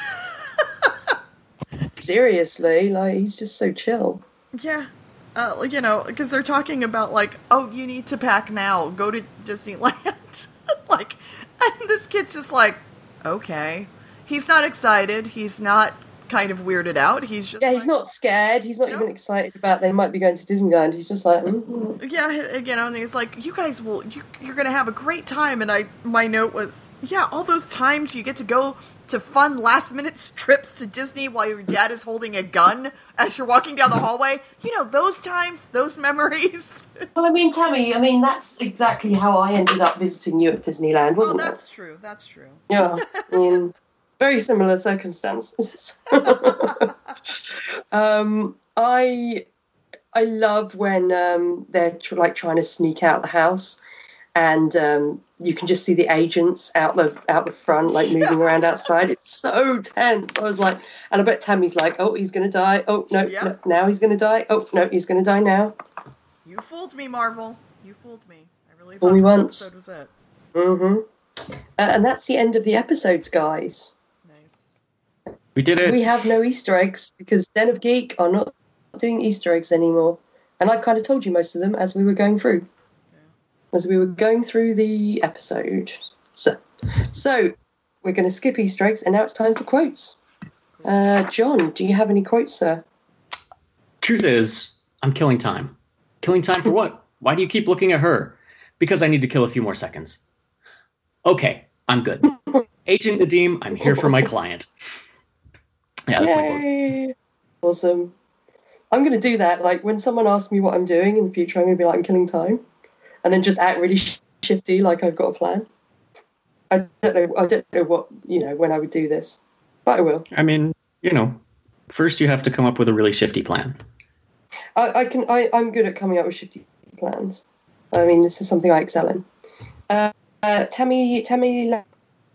seriously, like he's just so chill. yeah. Uh, you know, because they're talking about like, oh, you need to pack now. Go to Disneyland. like, and this kid's just like, okay. He's not excited. He's not kind of weirded out. He's just Yeah, he's like- not scared. He's not No. even excited about they might be going to Disneyland. He's just like, mm Yeah, you know, and he's like, "You guys will, you, you're gonna have a great time." And I, my note was, "Yeah, all those times you get to go to fun last minute trips to Disney while your dad is holding a gun as you're walking down the hallway. You know, those times, those memories." Well, I mean, Tammy, I mean, that's exactly how I ended up visiting you at Disneyland, oh, wasn't it? that's true. That's true. Yeah, I mean, very similar circumstances. um, I I love when um, they're tr- like trying to sneak out the house, and um, you can just see the agents out the out the front, like moving around outside. It's so tense. I was like, and I bet Tammy's like, oh, he's gonna die. Oh no, no now he's gonna die. Oh no, he's gonna die now. You fooled me, Marvel. You fooled me. I really Fool thought me once. episode was it. Mm-hmm. Uh, and that's the end of the episodes, guys. We did it. We have no Easter eggs because Den of Geek are not doing Easter eggs anymore. And I've kind of told you most of them as we were going through. As we were going through the episode. So, so we're going to skip Easter eggs and now it's time for quotes. Uh, John, do you have any quotes, sir? Truth is, I'm killing time. Killing time for what? Why do you keep looking at her? Because I need to kill a few more seconds. Okay, I'm good. Agent Nadeem, I'm here for my client. Yeah, that's my quote. Yay! Awesome. I'm going to do that. Like when someone asks me what I'm doing in the future, I'm going to be like, I'm killing time, and then just act really shifty, like I've got a plan. I don't know. I don't know what you know when I would do this, but I will. I mean, you know, first you have to come up with a really shifty plan. I, I can. I, I'm good at coming up with shifty plans. I mean, this is something I excel in. Uh, uh, Tammy, Tammy,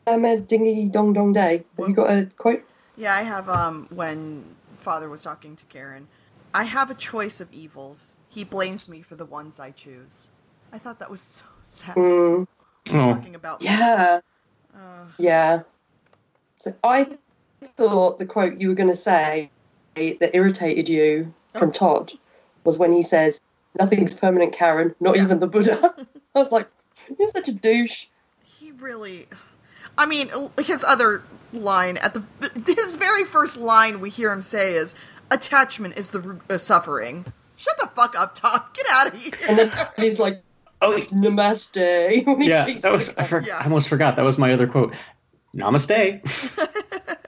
Lama Dingy Dong Dong Day. Have you got a quote? Yeah, I have um when father was talking to Karen. I have a choice of evils. He blames me for the ones I choose. I thought that was so sad. Mm, Oh, Talking about yeah. Uh, Yeah. So I thought the quote you were going to say that irritated you from Todd was when he says, Nothing's permanent, Karen, not Yeah. even the Buddha. I was like, You're such a douche. he really. I mean, his other line at the his very first line we hear him say is, "Attachment is the root of suffering." Shut the fuck up, Todd. Get out of here. And then he's like, oh Namaste. yeah, that was. I, for, Yeah. I almost forgot. That was my other quote. Namaste.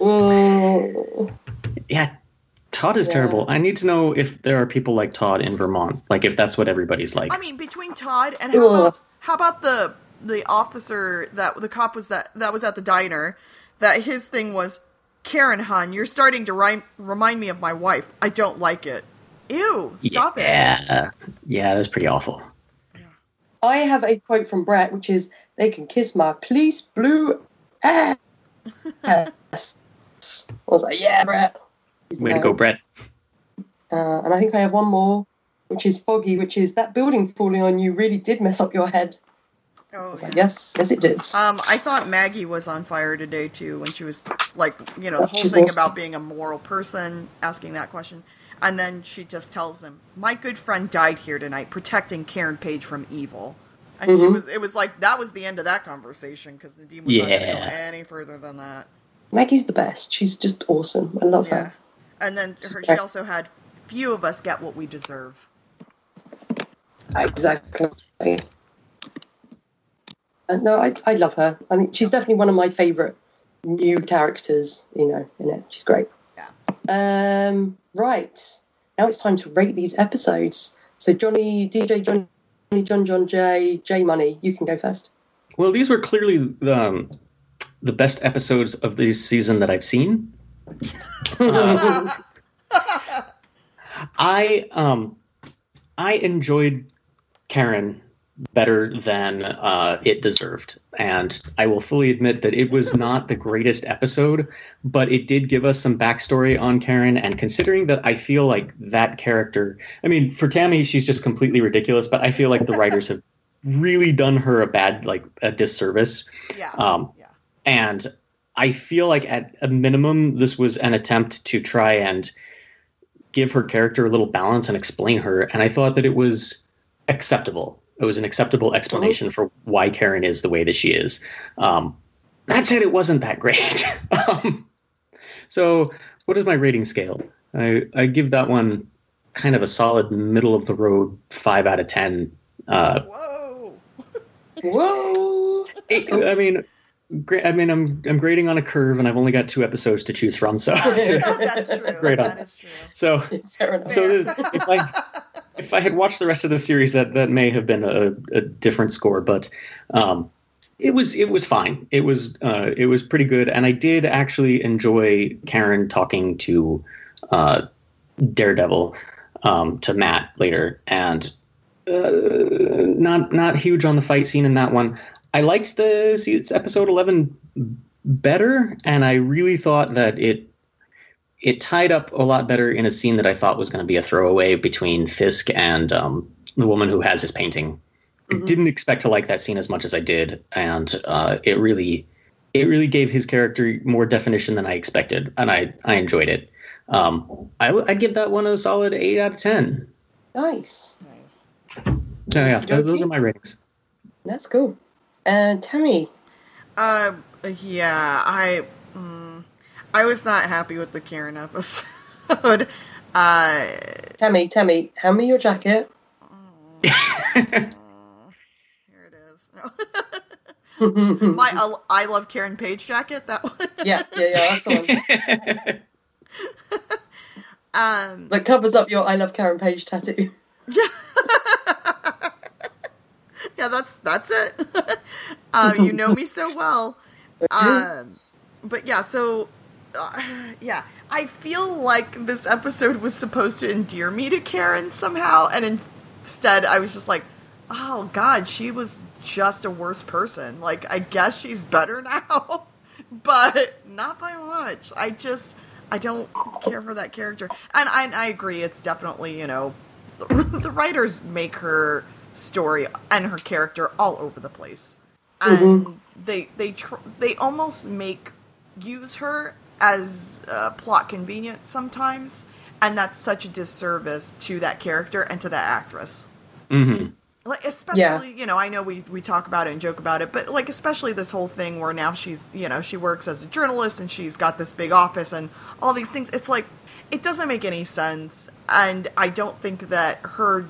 Mm. Yeah, Todd is Yeah. terrible. I need to know if there are people like Todd in Vermont. Like if that's what everybody's like. I mean, between Todd and how about, how about the the officer that the cop was that that was at the diner, that his thing was, Karen, hun, you're starting to rhyme, remind me of my wife. I don't like it. Ew, stop it. yeah, yeah, that's pretty awful. I have a quote from Brett, which is, They can kiss my police blue ass. I was like, Yeah, Brett. He's the Way to go, Brett. Uh, and I think I have one more, which is foggy, which is that building falling on you really did mess up your head. I Oh, yeah. like, yes, yes, it did. Um, I thought Maggie was on fire today too when she was like, you know, the whole She's thing awesome. about being a moral person, asking that question, and then she just tells him, "My good friend died here tonight, protecting Karen Page from evil." And she Mhm. was, it was like that was the end of that conversation because Nadeem was not going to go Yeah. any further than that. Maggie's the best. She's just awesome. I love Yeah, her. and then her, she also had, "Few of us get what we deserve." Exactly. Uh, no, I, I love her. I think she's definitely one of my favourite new characters. You know, in it, she's great. Yeah. Um, right now it's time to rate these episodes. So Johnny, DJ Johnny, John John J, J Money, you can go first. Well, these were clearly the, um, the best episodes of this season that I've seen. Uh, I um, I enjoyed Karen better than uh, it deserved, and I will fully admit that it was not the greatest episode, but it did give us some backstory on Karen. And considering that, I feel like that character. I mean, for Tammy, she's just completely ridiculous, but I feel like the writers have really done her a bad, like a disservice. Yeah. Um, yeah. and I feel like at a minimum, this was an attempt to try and give her character a little balance and explain her. And I thought that it was acceptable. It was an acceptable explanation for why Karen is the way that she is. Um, that said, it wasn't that great. um, so, what is my rating scale? I, I give that one kind of a solid middle of the road five out of ten. Uh, Whoa. Whoa! it- I mean, gra- I mean, I'm I'm grading on a curve, and I've only got two episodes to choose from. So, That's true. Great on. that is true. so, Fair enough. so there's- if I if I had watched the rest of the series, that that may have been a, a different score. But um, it was it was fine. It was uh, it was pretty good, and I did actually enjoy Karen talking to uh, Daredevil. um, to Matt later, and uh, not not huge on the fight scene in that one. I liked the see, it's episode eleven better, and I really thought that it it tied up a lot better in a scene that I thought was going to be a throwaway between Fisk and um, the woman who has his painting. Mhm. I didn't expect to like that scene as much as I did, and uh, it really it really gave his character more definition than I expected, and I I enjoyed it. Um, I w- I'd give that one a solid eight out of ten. Nice. Nice. So yeah, Okey-dokey. those are my ratings. That's cool. And Tammy, Uh, yeah, I, mm, I was not happy with the Karen episode. uh, Tammy, Tammy, hand me your jacket. here it is. My I, I love Karen Page jacket. That one. yeah, yeah, yeah, that's the one. Um. That covers up your I love Karen Page tattoo. Yeah, that's that's it. um, you know me so well. Um, but yeah, so uh, yeah, I feel like this episode was supposed to endear me to Karen somehow, and instead I was just like, oh god, she was just a worse person. Like, I guess she's better now, but not by much. I just I don't care for that character, and I, I agree. It's definitely you know the writers make her story and her character all over the place. And they they tr- they almost make use her as uh, plot convenient sometimes and that's such a disservice to that character and to that actress. Hmm like especially Yeah. you know i know we we talk about it and joke about it but like especially this whole thing where now she's you know she works as a journalist and she's got this big office and all these things. It's like it doesn't make any sense and i don't think that her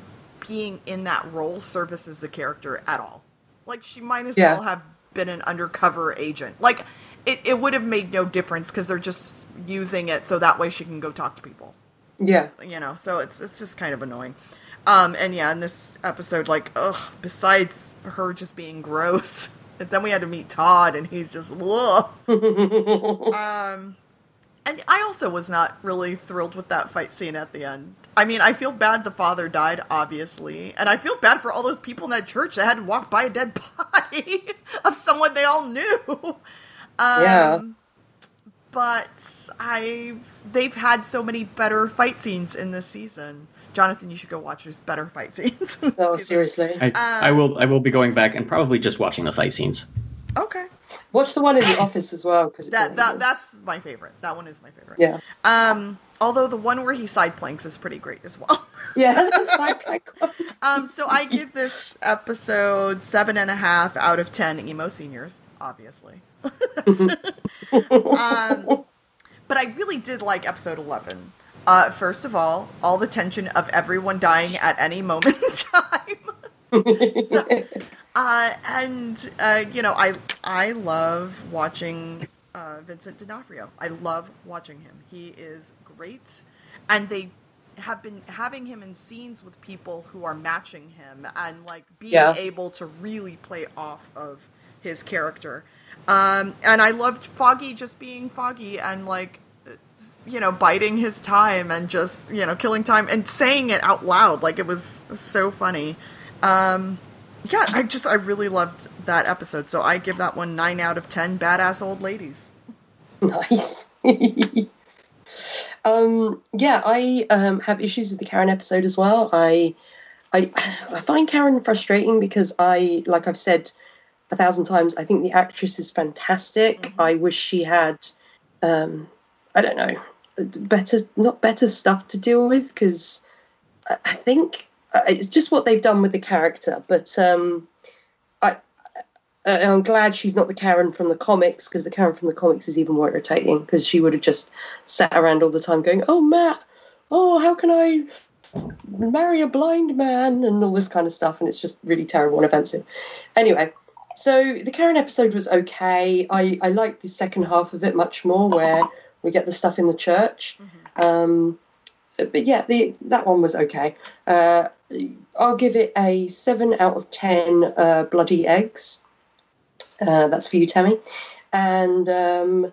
being in that role services the character at all. Like she might as Yeah. well have been an undercover agent. Like it, it would have made no difference because they're just using it so that way she can go talk to people. Yeah. you know so it's it's just kind of annoying. Um and yeah in this episode like ugh besides her just being gross and then we had to meet todd and he's just whoa um and i also was not really thrilled with that fight scene at the end i mean i feel bad the father died obviously and i feel bad for all those people in that church that had to walk by a dead body of someone they all knew um, Yeah. but I they've had so many better fight scenes in this season. Jonathan, you should go watch. There's better fight scenes. in this Oh, seriously. I, Uh, I will I will be going back and probably just watching the fight scenes. Okay, Watch the one in the office as well because that that that's my favorite. That one is my favorite. yeah, Um, although the one where he side planks is pretty great as well. yeah. That's like, like Um, so I give this episode seven and a half out of ten emo seniors, obviously. um, but I really did like episode eleven. Uh, first of all, all the tension of everyone dying at any moment in time. So, uh, and uh, you know, I I love watching uh, Vincent D'Onofrio. I love watching him. He is great, and they have been having him in scenes with people who are matching him and like being Yeah. able to really play off of his character. Um, and I loved Foggy just being Foggy and like you know biding his time and just you know killing time and saying it out loud like it was so funny. Um, yeah, I just I really loved that episode. So I give that one nine out of ten. Badass old ladies. nice. um, yeah, I um, have issues with the Karen episode as well. I, I, I find Karen frustrating because I, like I've said a thousand times, I think the actress is fantastic. I wish she had, um, I don't know, better, not better stuff to deal with because I, think it's just what they've done with the character. But um, I, uh, I'm glad she's not the Karen from the comics because the Karen from the comics is even more irritating because she would have just sat around all the time going, "Oh Matt, oh how can I marry a blind man?" and all this kind of stuff, and it's just really terrible and offensive. Anyway, so the Karen episode was okay. I I liked the second half of it much more, where we get the stuff in the church. Um, but yeah, the that one was okay. Uh, I'll give it a seven out of ten. Uh, bloody eggs. Uh, that's for you, Tammy. And um,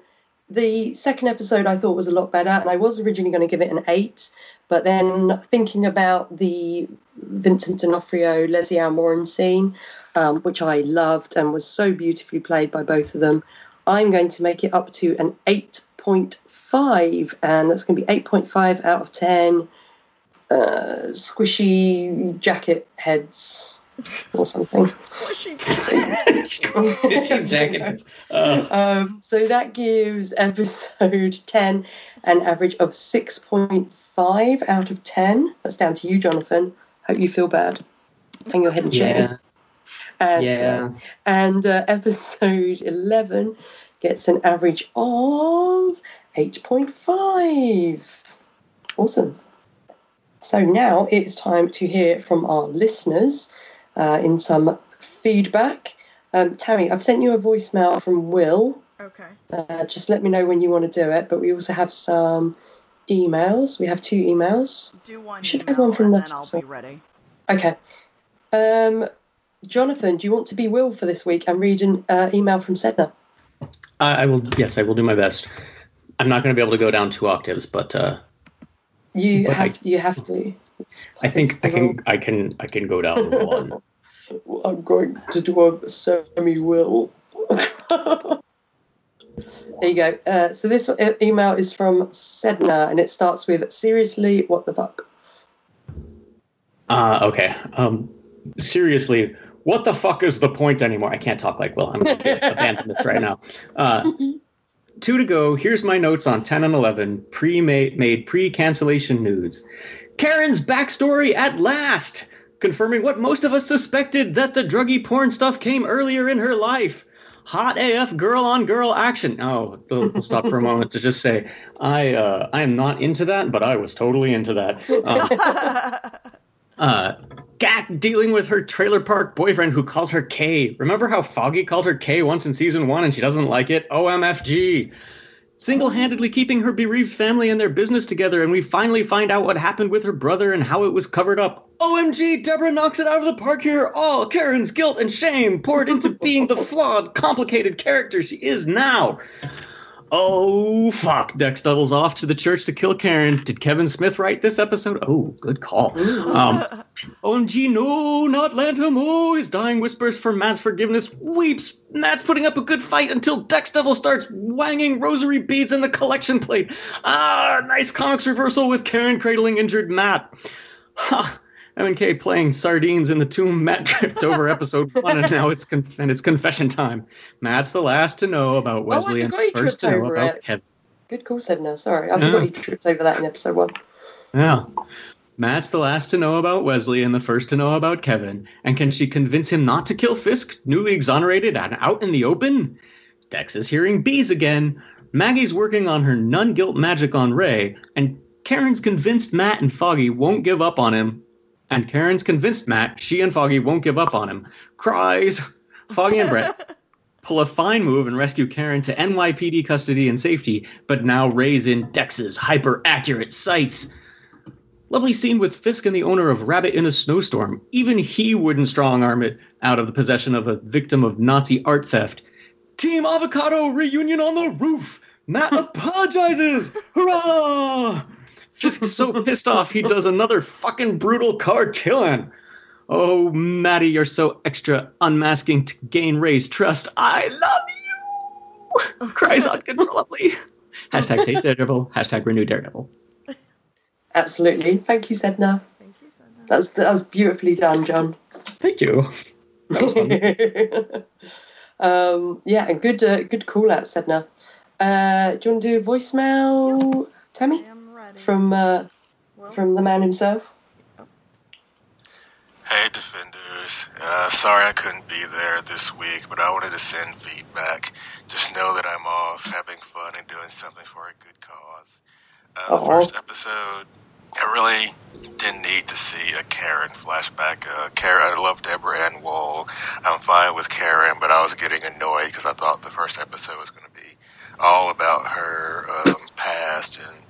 the second episode I thought was a lot better, and I was originally going to give it an eight, but then thinking about the Vincent D'Onofrio, Lesley Ann Warren scene, um, which I loved and was so beautifully played by both of them, I'm going to make it up to an 8.5, and that's going to be 8.5 out of 10 uh, squishy jacket heads or something. squishy Uh, Um, so that gives episode 10 an average of 6.5 out of 10. That's down to you, Jonathan. Hope you feel bad. Hang your head and yeah, And, yeah. and uh, episode 11 gets an average of 8.5. Awesome. So now it's time to hear from our listeners uh, in some feedback. Um, Tammy, I've sent you a voicemail from Will. Okay. Uh, just let me know when you want to do it. But we also have some emails. We have two emails. Do one Should email have one from that then I'll be ready. Okay. Um, Jonathan, do you want to be Will for this week and read an uh, email from Sedna? I, I will. Yes, I will do my best. I'm not going to be able to go down two octaves, but uh, You But I- have you have to. It's- I think I can. I can. I can go down one. I'm going to do a semi Will. there you go. Uh, so this email is from Sedna, and it starts with "Seriously, what the fuck." Uh, okay. Um, seriously, what the fuck is the point anymore? I can't talk like Will. I'm going to abandon this right now. Uh, two to go. Here's my notes on 10 and 11 pre-made pre-cancellation news. Karen's backstory at last, confirming what most of us suspected that the druggy porn stuff came earlier in her life. Hot AF girl on girl action. Oh, we'll, we'll stop for a moment to just say I uh, I am not into that, but I was totally into that. Um, uh, Gak dealing with her trailer park boyfriend who calls her K. Remember how Foggy called her K once in season one and she doesn't like it? OMFG. Single handedly keeping her bereaved family and their business together, and we finally find out what happened with her brother and how it was covered up. OMG, Deborah knocks it out of the park here. All Karen's guilt and shame poured into being the flawed, complicated character she is now. Oh, fuck. Dex doubles off to the church to kill Karen. Did Kevin Smith write this episode? Oh, good call. Um, OMG, no, not Lantom. Oh, his dying whispers for Matt's forgiveness. Weeps. Matt's putting up a good fight until Dex Devil starts wanging rosary beads in the collection plate. Ah, nice comics reversal with Karen cradling injured Matt. Ha. MK playing sardines in the tomb. Matt tripped over episode one, and now it's conf- and it's confession time. Matt's the last to know about oh, Wesley and forgot he first to know about it. Kevin. Good call, Sedna. Sorry, I Yeah. forgot he tripped over that in episode one. Yeah. Matt's the last to know about Wesley and the first to know about Kevin. And can she convince him not to kill Fisk, newly exonerated and out in the open? Dex is hearing bees again. Maggie's working on her nun guilt magic on Ray, and Karen's convinced Matt and Foggy won't give up on him. And Karen's convinced Matt she and Foggy won't give up on him. Cries. Foggy and Brett pull a fine move and rescue Karen to NYPD custody and safety, but now Ray's in Dex's hyper accurate sights. Lovely scene with Fisk and the owner of Rabbit in a Snowstorm. Even he wouldn't strong arm it out of the possession of a victim of Nazi art theft. Team Avocado reunion on the roof. Matt apologizes. Hurrah! Fisk's so pissed off he does another fucking brutal car killing. Oh, Maddie, you're so extra unmasking to gain Ray's trust. I love you. Cries uncontrollably. Hashtag take Daredevil. Hashtag renew Daredevil. Absolutely. Thank you, Sedna. Thank you, Sedna. That's that was beautifully done, John. Thank you. That was fun. um, yeah, and good uh, good call out, Sedna. Uh, do you want to do a voicemail, I Tammy, am ready. From uh, from the man himself? Hey, Defenders. Uh, sorry I couldn't be there this week, but I wanted to send feedback. Just know that I'm off, having fun, and doing something for a good cause. Uh, the first episode, I really didn't need to see a Karen flashback. Uh, Karen, I love Deborah Ann Woll. I'm fine with Karen, but I was getting annoyed because I thought the first episode was going to be all about her um, past and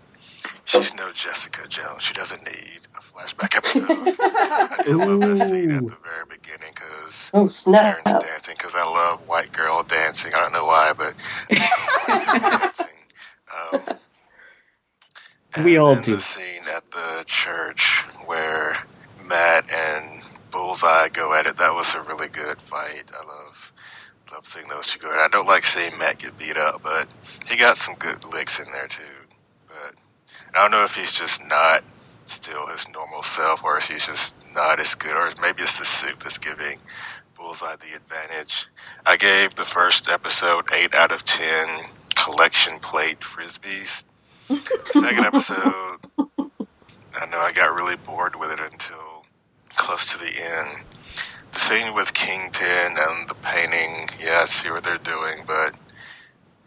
She's no Jessica Jones. She doesn't need a flashback episode. I did love that scene at the very beginning because Oh snap! Karen's dancing because I love white girl dancing. I don't know why, but dancing. Um, We all do. The scene at the church where Matt and Bullseye go at it. That was a really good fight. I love love seeing those two go at it. I don't like seeing Matt get beat up, but he got some good licks in there too. I don't know if he's just not still his normal self, or if he's just not as good, or maybe it's the suit that's giving Bullseye the advantage. I gave the first episode eight out of ten collection plate frisbees. Second episode, I know I got really bored with it until close to the end. The scene with Kingpin and the painting, yeah, I see what they're doing, but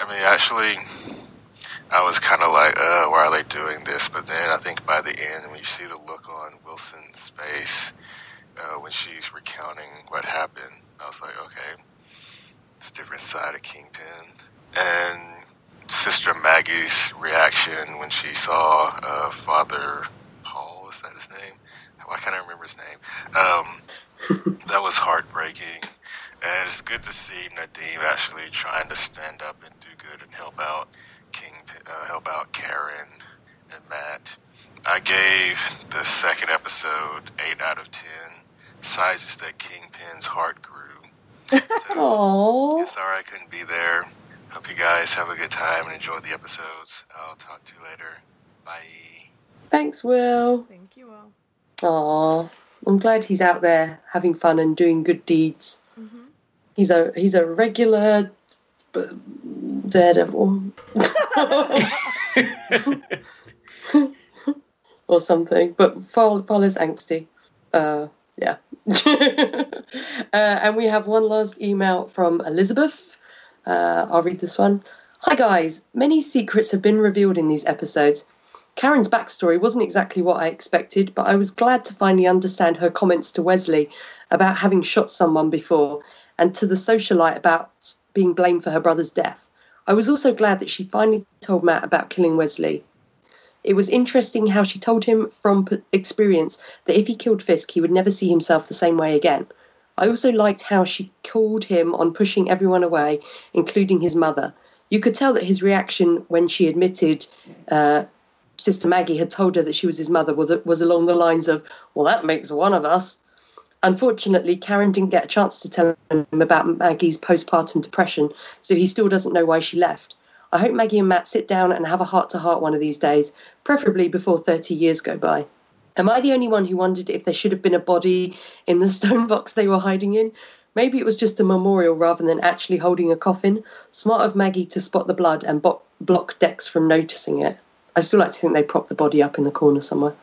I mean, actually, I was kind of like, uh, why are they doing this? But then I think by the end, when you see the look on Wilson's face uh, when she's recounting what happened, I was like, okay, it's a different side of Kingpin. And Sister Maggie's reaction when she saw uh, Father Paul, is that his name? Why can't I remember his name? Um, that was heartbreaking. And it's good to see Nadeem actually trying to stand up and do good and help out uh, help out Karen and Matt. I gave the second episode eight out of ten. Sizes that Kingpin's heart grew. So, Aww. Sorry I couldn't be there. Hope you guys have a good time and enjoy the episodes. I'll talk to you later. Bye. Thanks, Will. Thank you, Will. Aww. I'm glad he's out there having fun and doing good deeds. Mm-hmm. He's a he's a regular b- daredevil or something, but Paul, far less angsty. Uh, yeah. uh, and we have one last email from Elizabeth. Uh, I'll read this one. Hi guys, many secrets have been revealed in these episodes. Karen's backstory wasn't exactly what I expected, but I was glad to finally understand her comments to Wesley about having shot someone before and to the socialite about being blamed for her brother's death. I was also glad that she finally told Matt about killing Wesley. It was interesting how she told him from experience that if he killed Fisk, he would never see himself the same way again. I also liked how she called him on pushing everyone away, including his mother. You could tell that his reaction when she admitted uh, Sister Maggie had told her that she was his mother was, was along the lines of, Well, that makes one of us. Unfortunately, Karen didn't get a chance to tell him about Maggie's postpartum depression, so he still doesn't know why she left. I hope Maggie and Matt sit down and have a heart to heart one of these days, preferably before 30 years go by. Am I the only one who wondered if there should have been a body in the stone box they were hiding in? Maybe it was just a memorial rather than actually holding a coffin. Smart of Maggie to spot the blood and bo- block Dex from noticing it. I still like to think they propped the body up in the corner somewhere.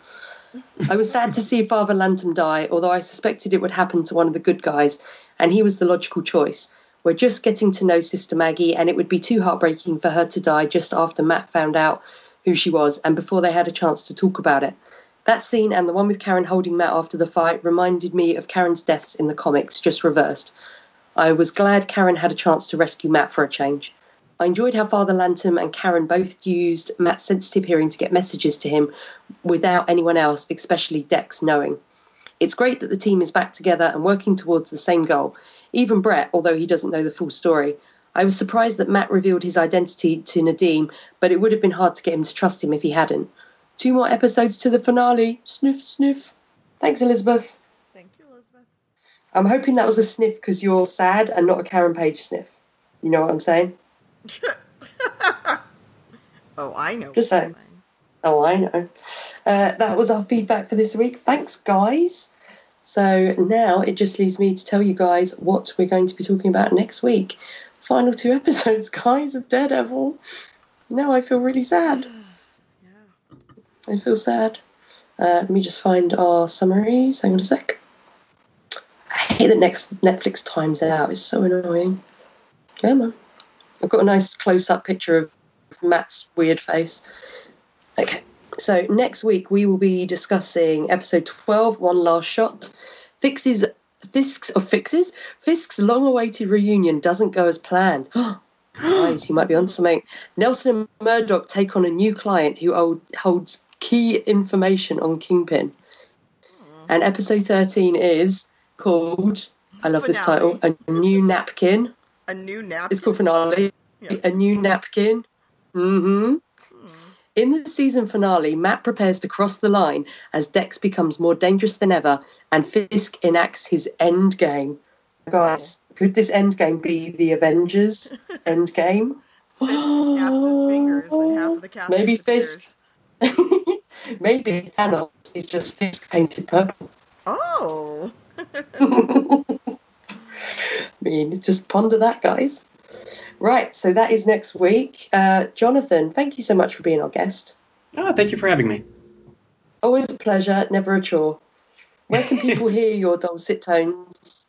I was sad to see Father Lantom die, although I suspected it would happen to one of the good guys, and he was the logical choice. We're just getting to know Sister Maggie, and it would be too heartbreaking for her to die just after Matt found out who she was and before they had a chance to talk about it. That scene and the one with Karen holding Matt after the fight reminded me of Karen's deaths in the comics, just reversed. I was glad Karen had a chance to rescue Matt for a change. I enjoyed how Father Lantom and Karen both used Matt's sensitive hearing to get messages to him without anyone else, especially Dex, knowing. It's great that the team is back together and working towards the same goal. Even Brett, although he doesn't know the full story. I was surprised that Matt revealed his identity to Nadeem, but it would have been hard to get him to trust him if he hadn't. Two more episodes to the finale. Sniff, sniff. Thanks, Elizabeth. Thank you, Elizabeth. I'm hoping that was a sniff because you're sad and not a Karen Page sniff. You know what I'm saying? oh, I know. Just saying. Oh, I know. Uh, that was our feedback for this week. Thanks, guys. So now it just leaves me to tell you guys what we're going to be talking about next week. Final two episodes, guys, of Daredevil. Now I feel really sad. Yeah. I feel sad. Uh, let me just find our summaries. Hang on a sec. I hate that next Netflix times out. It's so annoying. Come on. I've got a nice close-up picture of Matt's weird face. Okay. So next week we will be discussing episode 12, One Last Shot. Fix's Fisk's or Fixes? Fisk's long-awaited reunion doesn't go as planned. Guys, you might be on something. Nelson and Murdock take on a new client who hold, holds key information on Kingpin. And episode 13 is called, I love this title, A New Napkin. A new nap. It's called Finale. Yeah. A New Napkin. hmm In the season finale, Matt prepares to cross the line as Dex becomes more dangerous than ever and Fisk enacts his end game. Guys, could this end game be the Avengers end game? Fisk snaps his fingers and half of the cast Maybe. Fisk. Maybe Thanos is just Fisk painted purple. Oh. I mean, just ponder that, guys. Right, so that is next week. Uh, Jonathan, thank you so much for being our guest. Ah, thank you for having me. Always a pleasure, never a chore. Where can people hear your dulcet tones?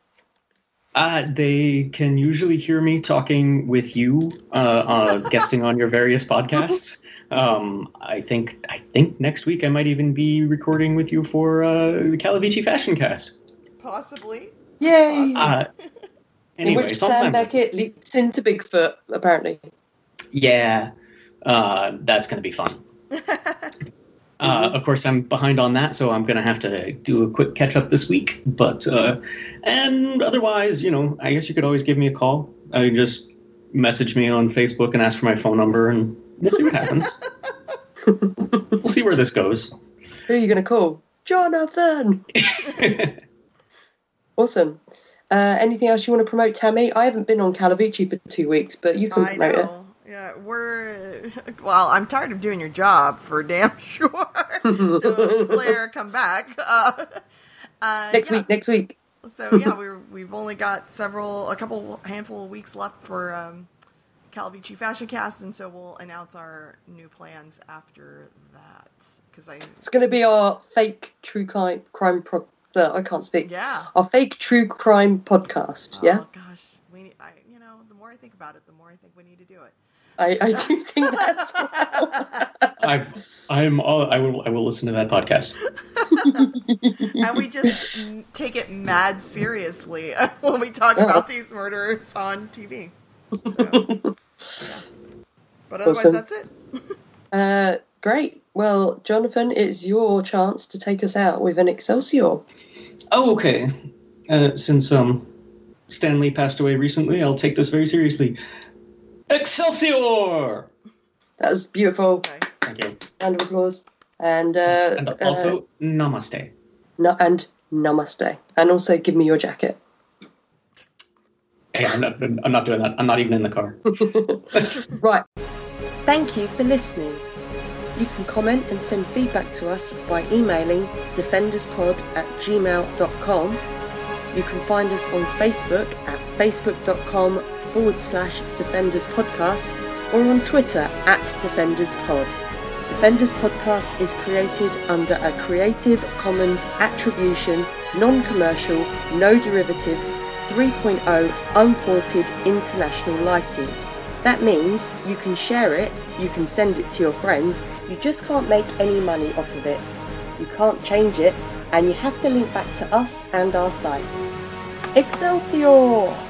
Uh, they can usually hear me talking with you, uh, uh, guesting on your various podcasts. Um, I think I think next week I might even be recording with you for uh, the Calavici Fashion Cast. Possibly. Yay! Uh, In which sometime- Sam Beckett leaps into Bigfoot, apparently. Yeah, uh, that's going to be fun. Uh, of course, I'm behind on that, so I'm going to have to do a quick catch up this week. But uh, and otherwise, you know, I guess you could always give me a call. I can just message me on Facebook and ask for my phone number, and we'll see what happens. we'll see where this goes. Who are you going to call? Jonathan! Awesome. Uh, anything else you want to promote, Tammy? I haven't been on Calavici for two weeks, but you can I promote it. know. Yeah, we're well. I'm tired of doing your job for damn sure. so Claire, come back. Uh, uh, Next yes. week, next week. So yeah, we're we've only got several, a couple handful of weeks left for um, Calavici Fashion Cast, and so we'll announce our new plans after that. Because I, It's going to be our fake true crime, crime pro- uh, I can't speak. yeah. Our fake true crime podcast. Yeah, Oh gosh, we need, I, you know, the more I think about it, the more I think we need to do it. I, I do think that's well. I, I'm all, I will I will listen to that podcast. and we just take it mad seriously when we talk Yeah. about these murderers on TV. So, yeah. But otherwise, Awesome. that's it. uh, great. Well, Jonathan, it's your chance to take us out with an Excelsior. Oh, okay. Uh, since um, Stanley passed away recently, I'll take this very seriously. Excelsior! That was beautiful. Nice. Thank you. Round of applause. And uh, And uh, also, namaste. no, and namaste. And also, give me your jacket. Hey, I'm not, I'm not doing that. I'm not even in the car. Right. Thank you for listening. You can comment and send feedback to us by emailing defenderspod at gmail.com. You can find us on Facebook at facebook.com forward slash defenders podcast or on Twitter at defenders pod. Defenders Podcast is created under a Creative Commons Attribution, Non Commercial, No Derivatives 3.0 Unported International License. That means you can share it, you can send it to your friends, you just can't make any money off of it. You can't change it, and you have to link back to us and our site. Excelsior!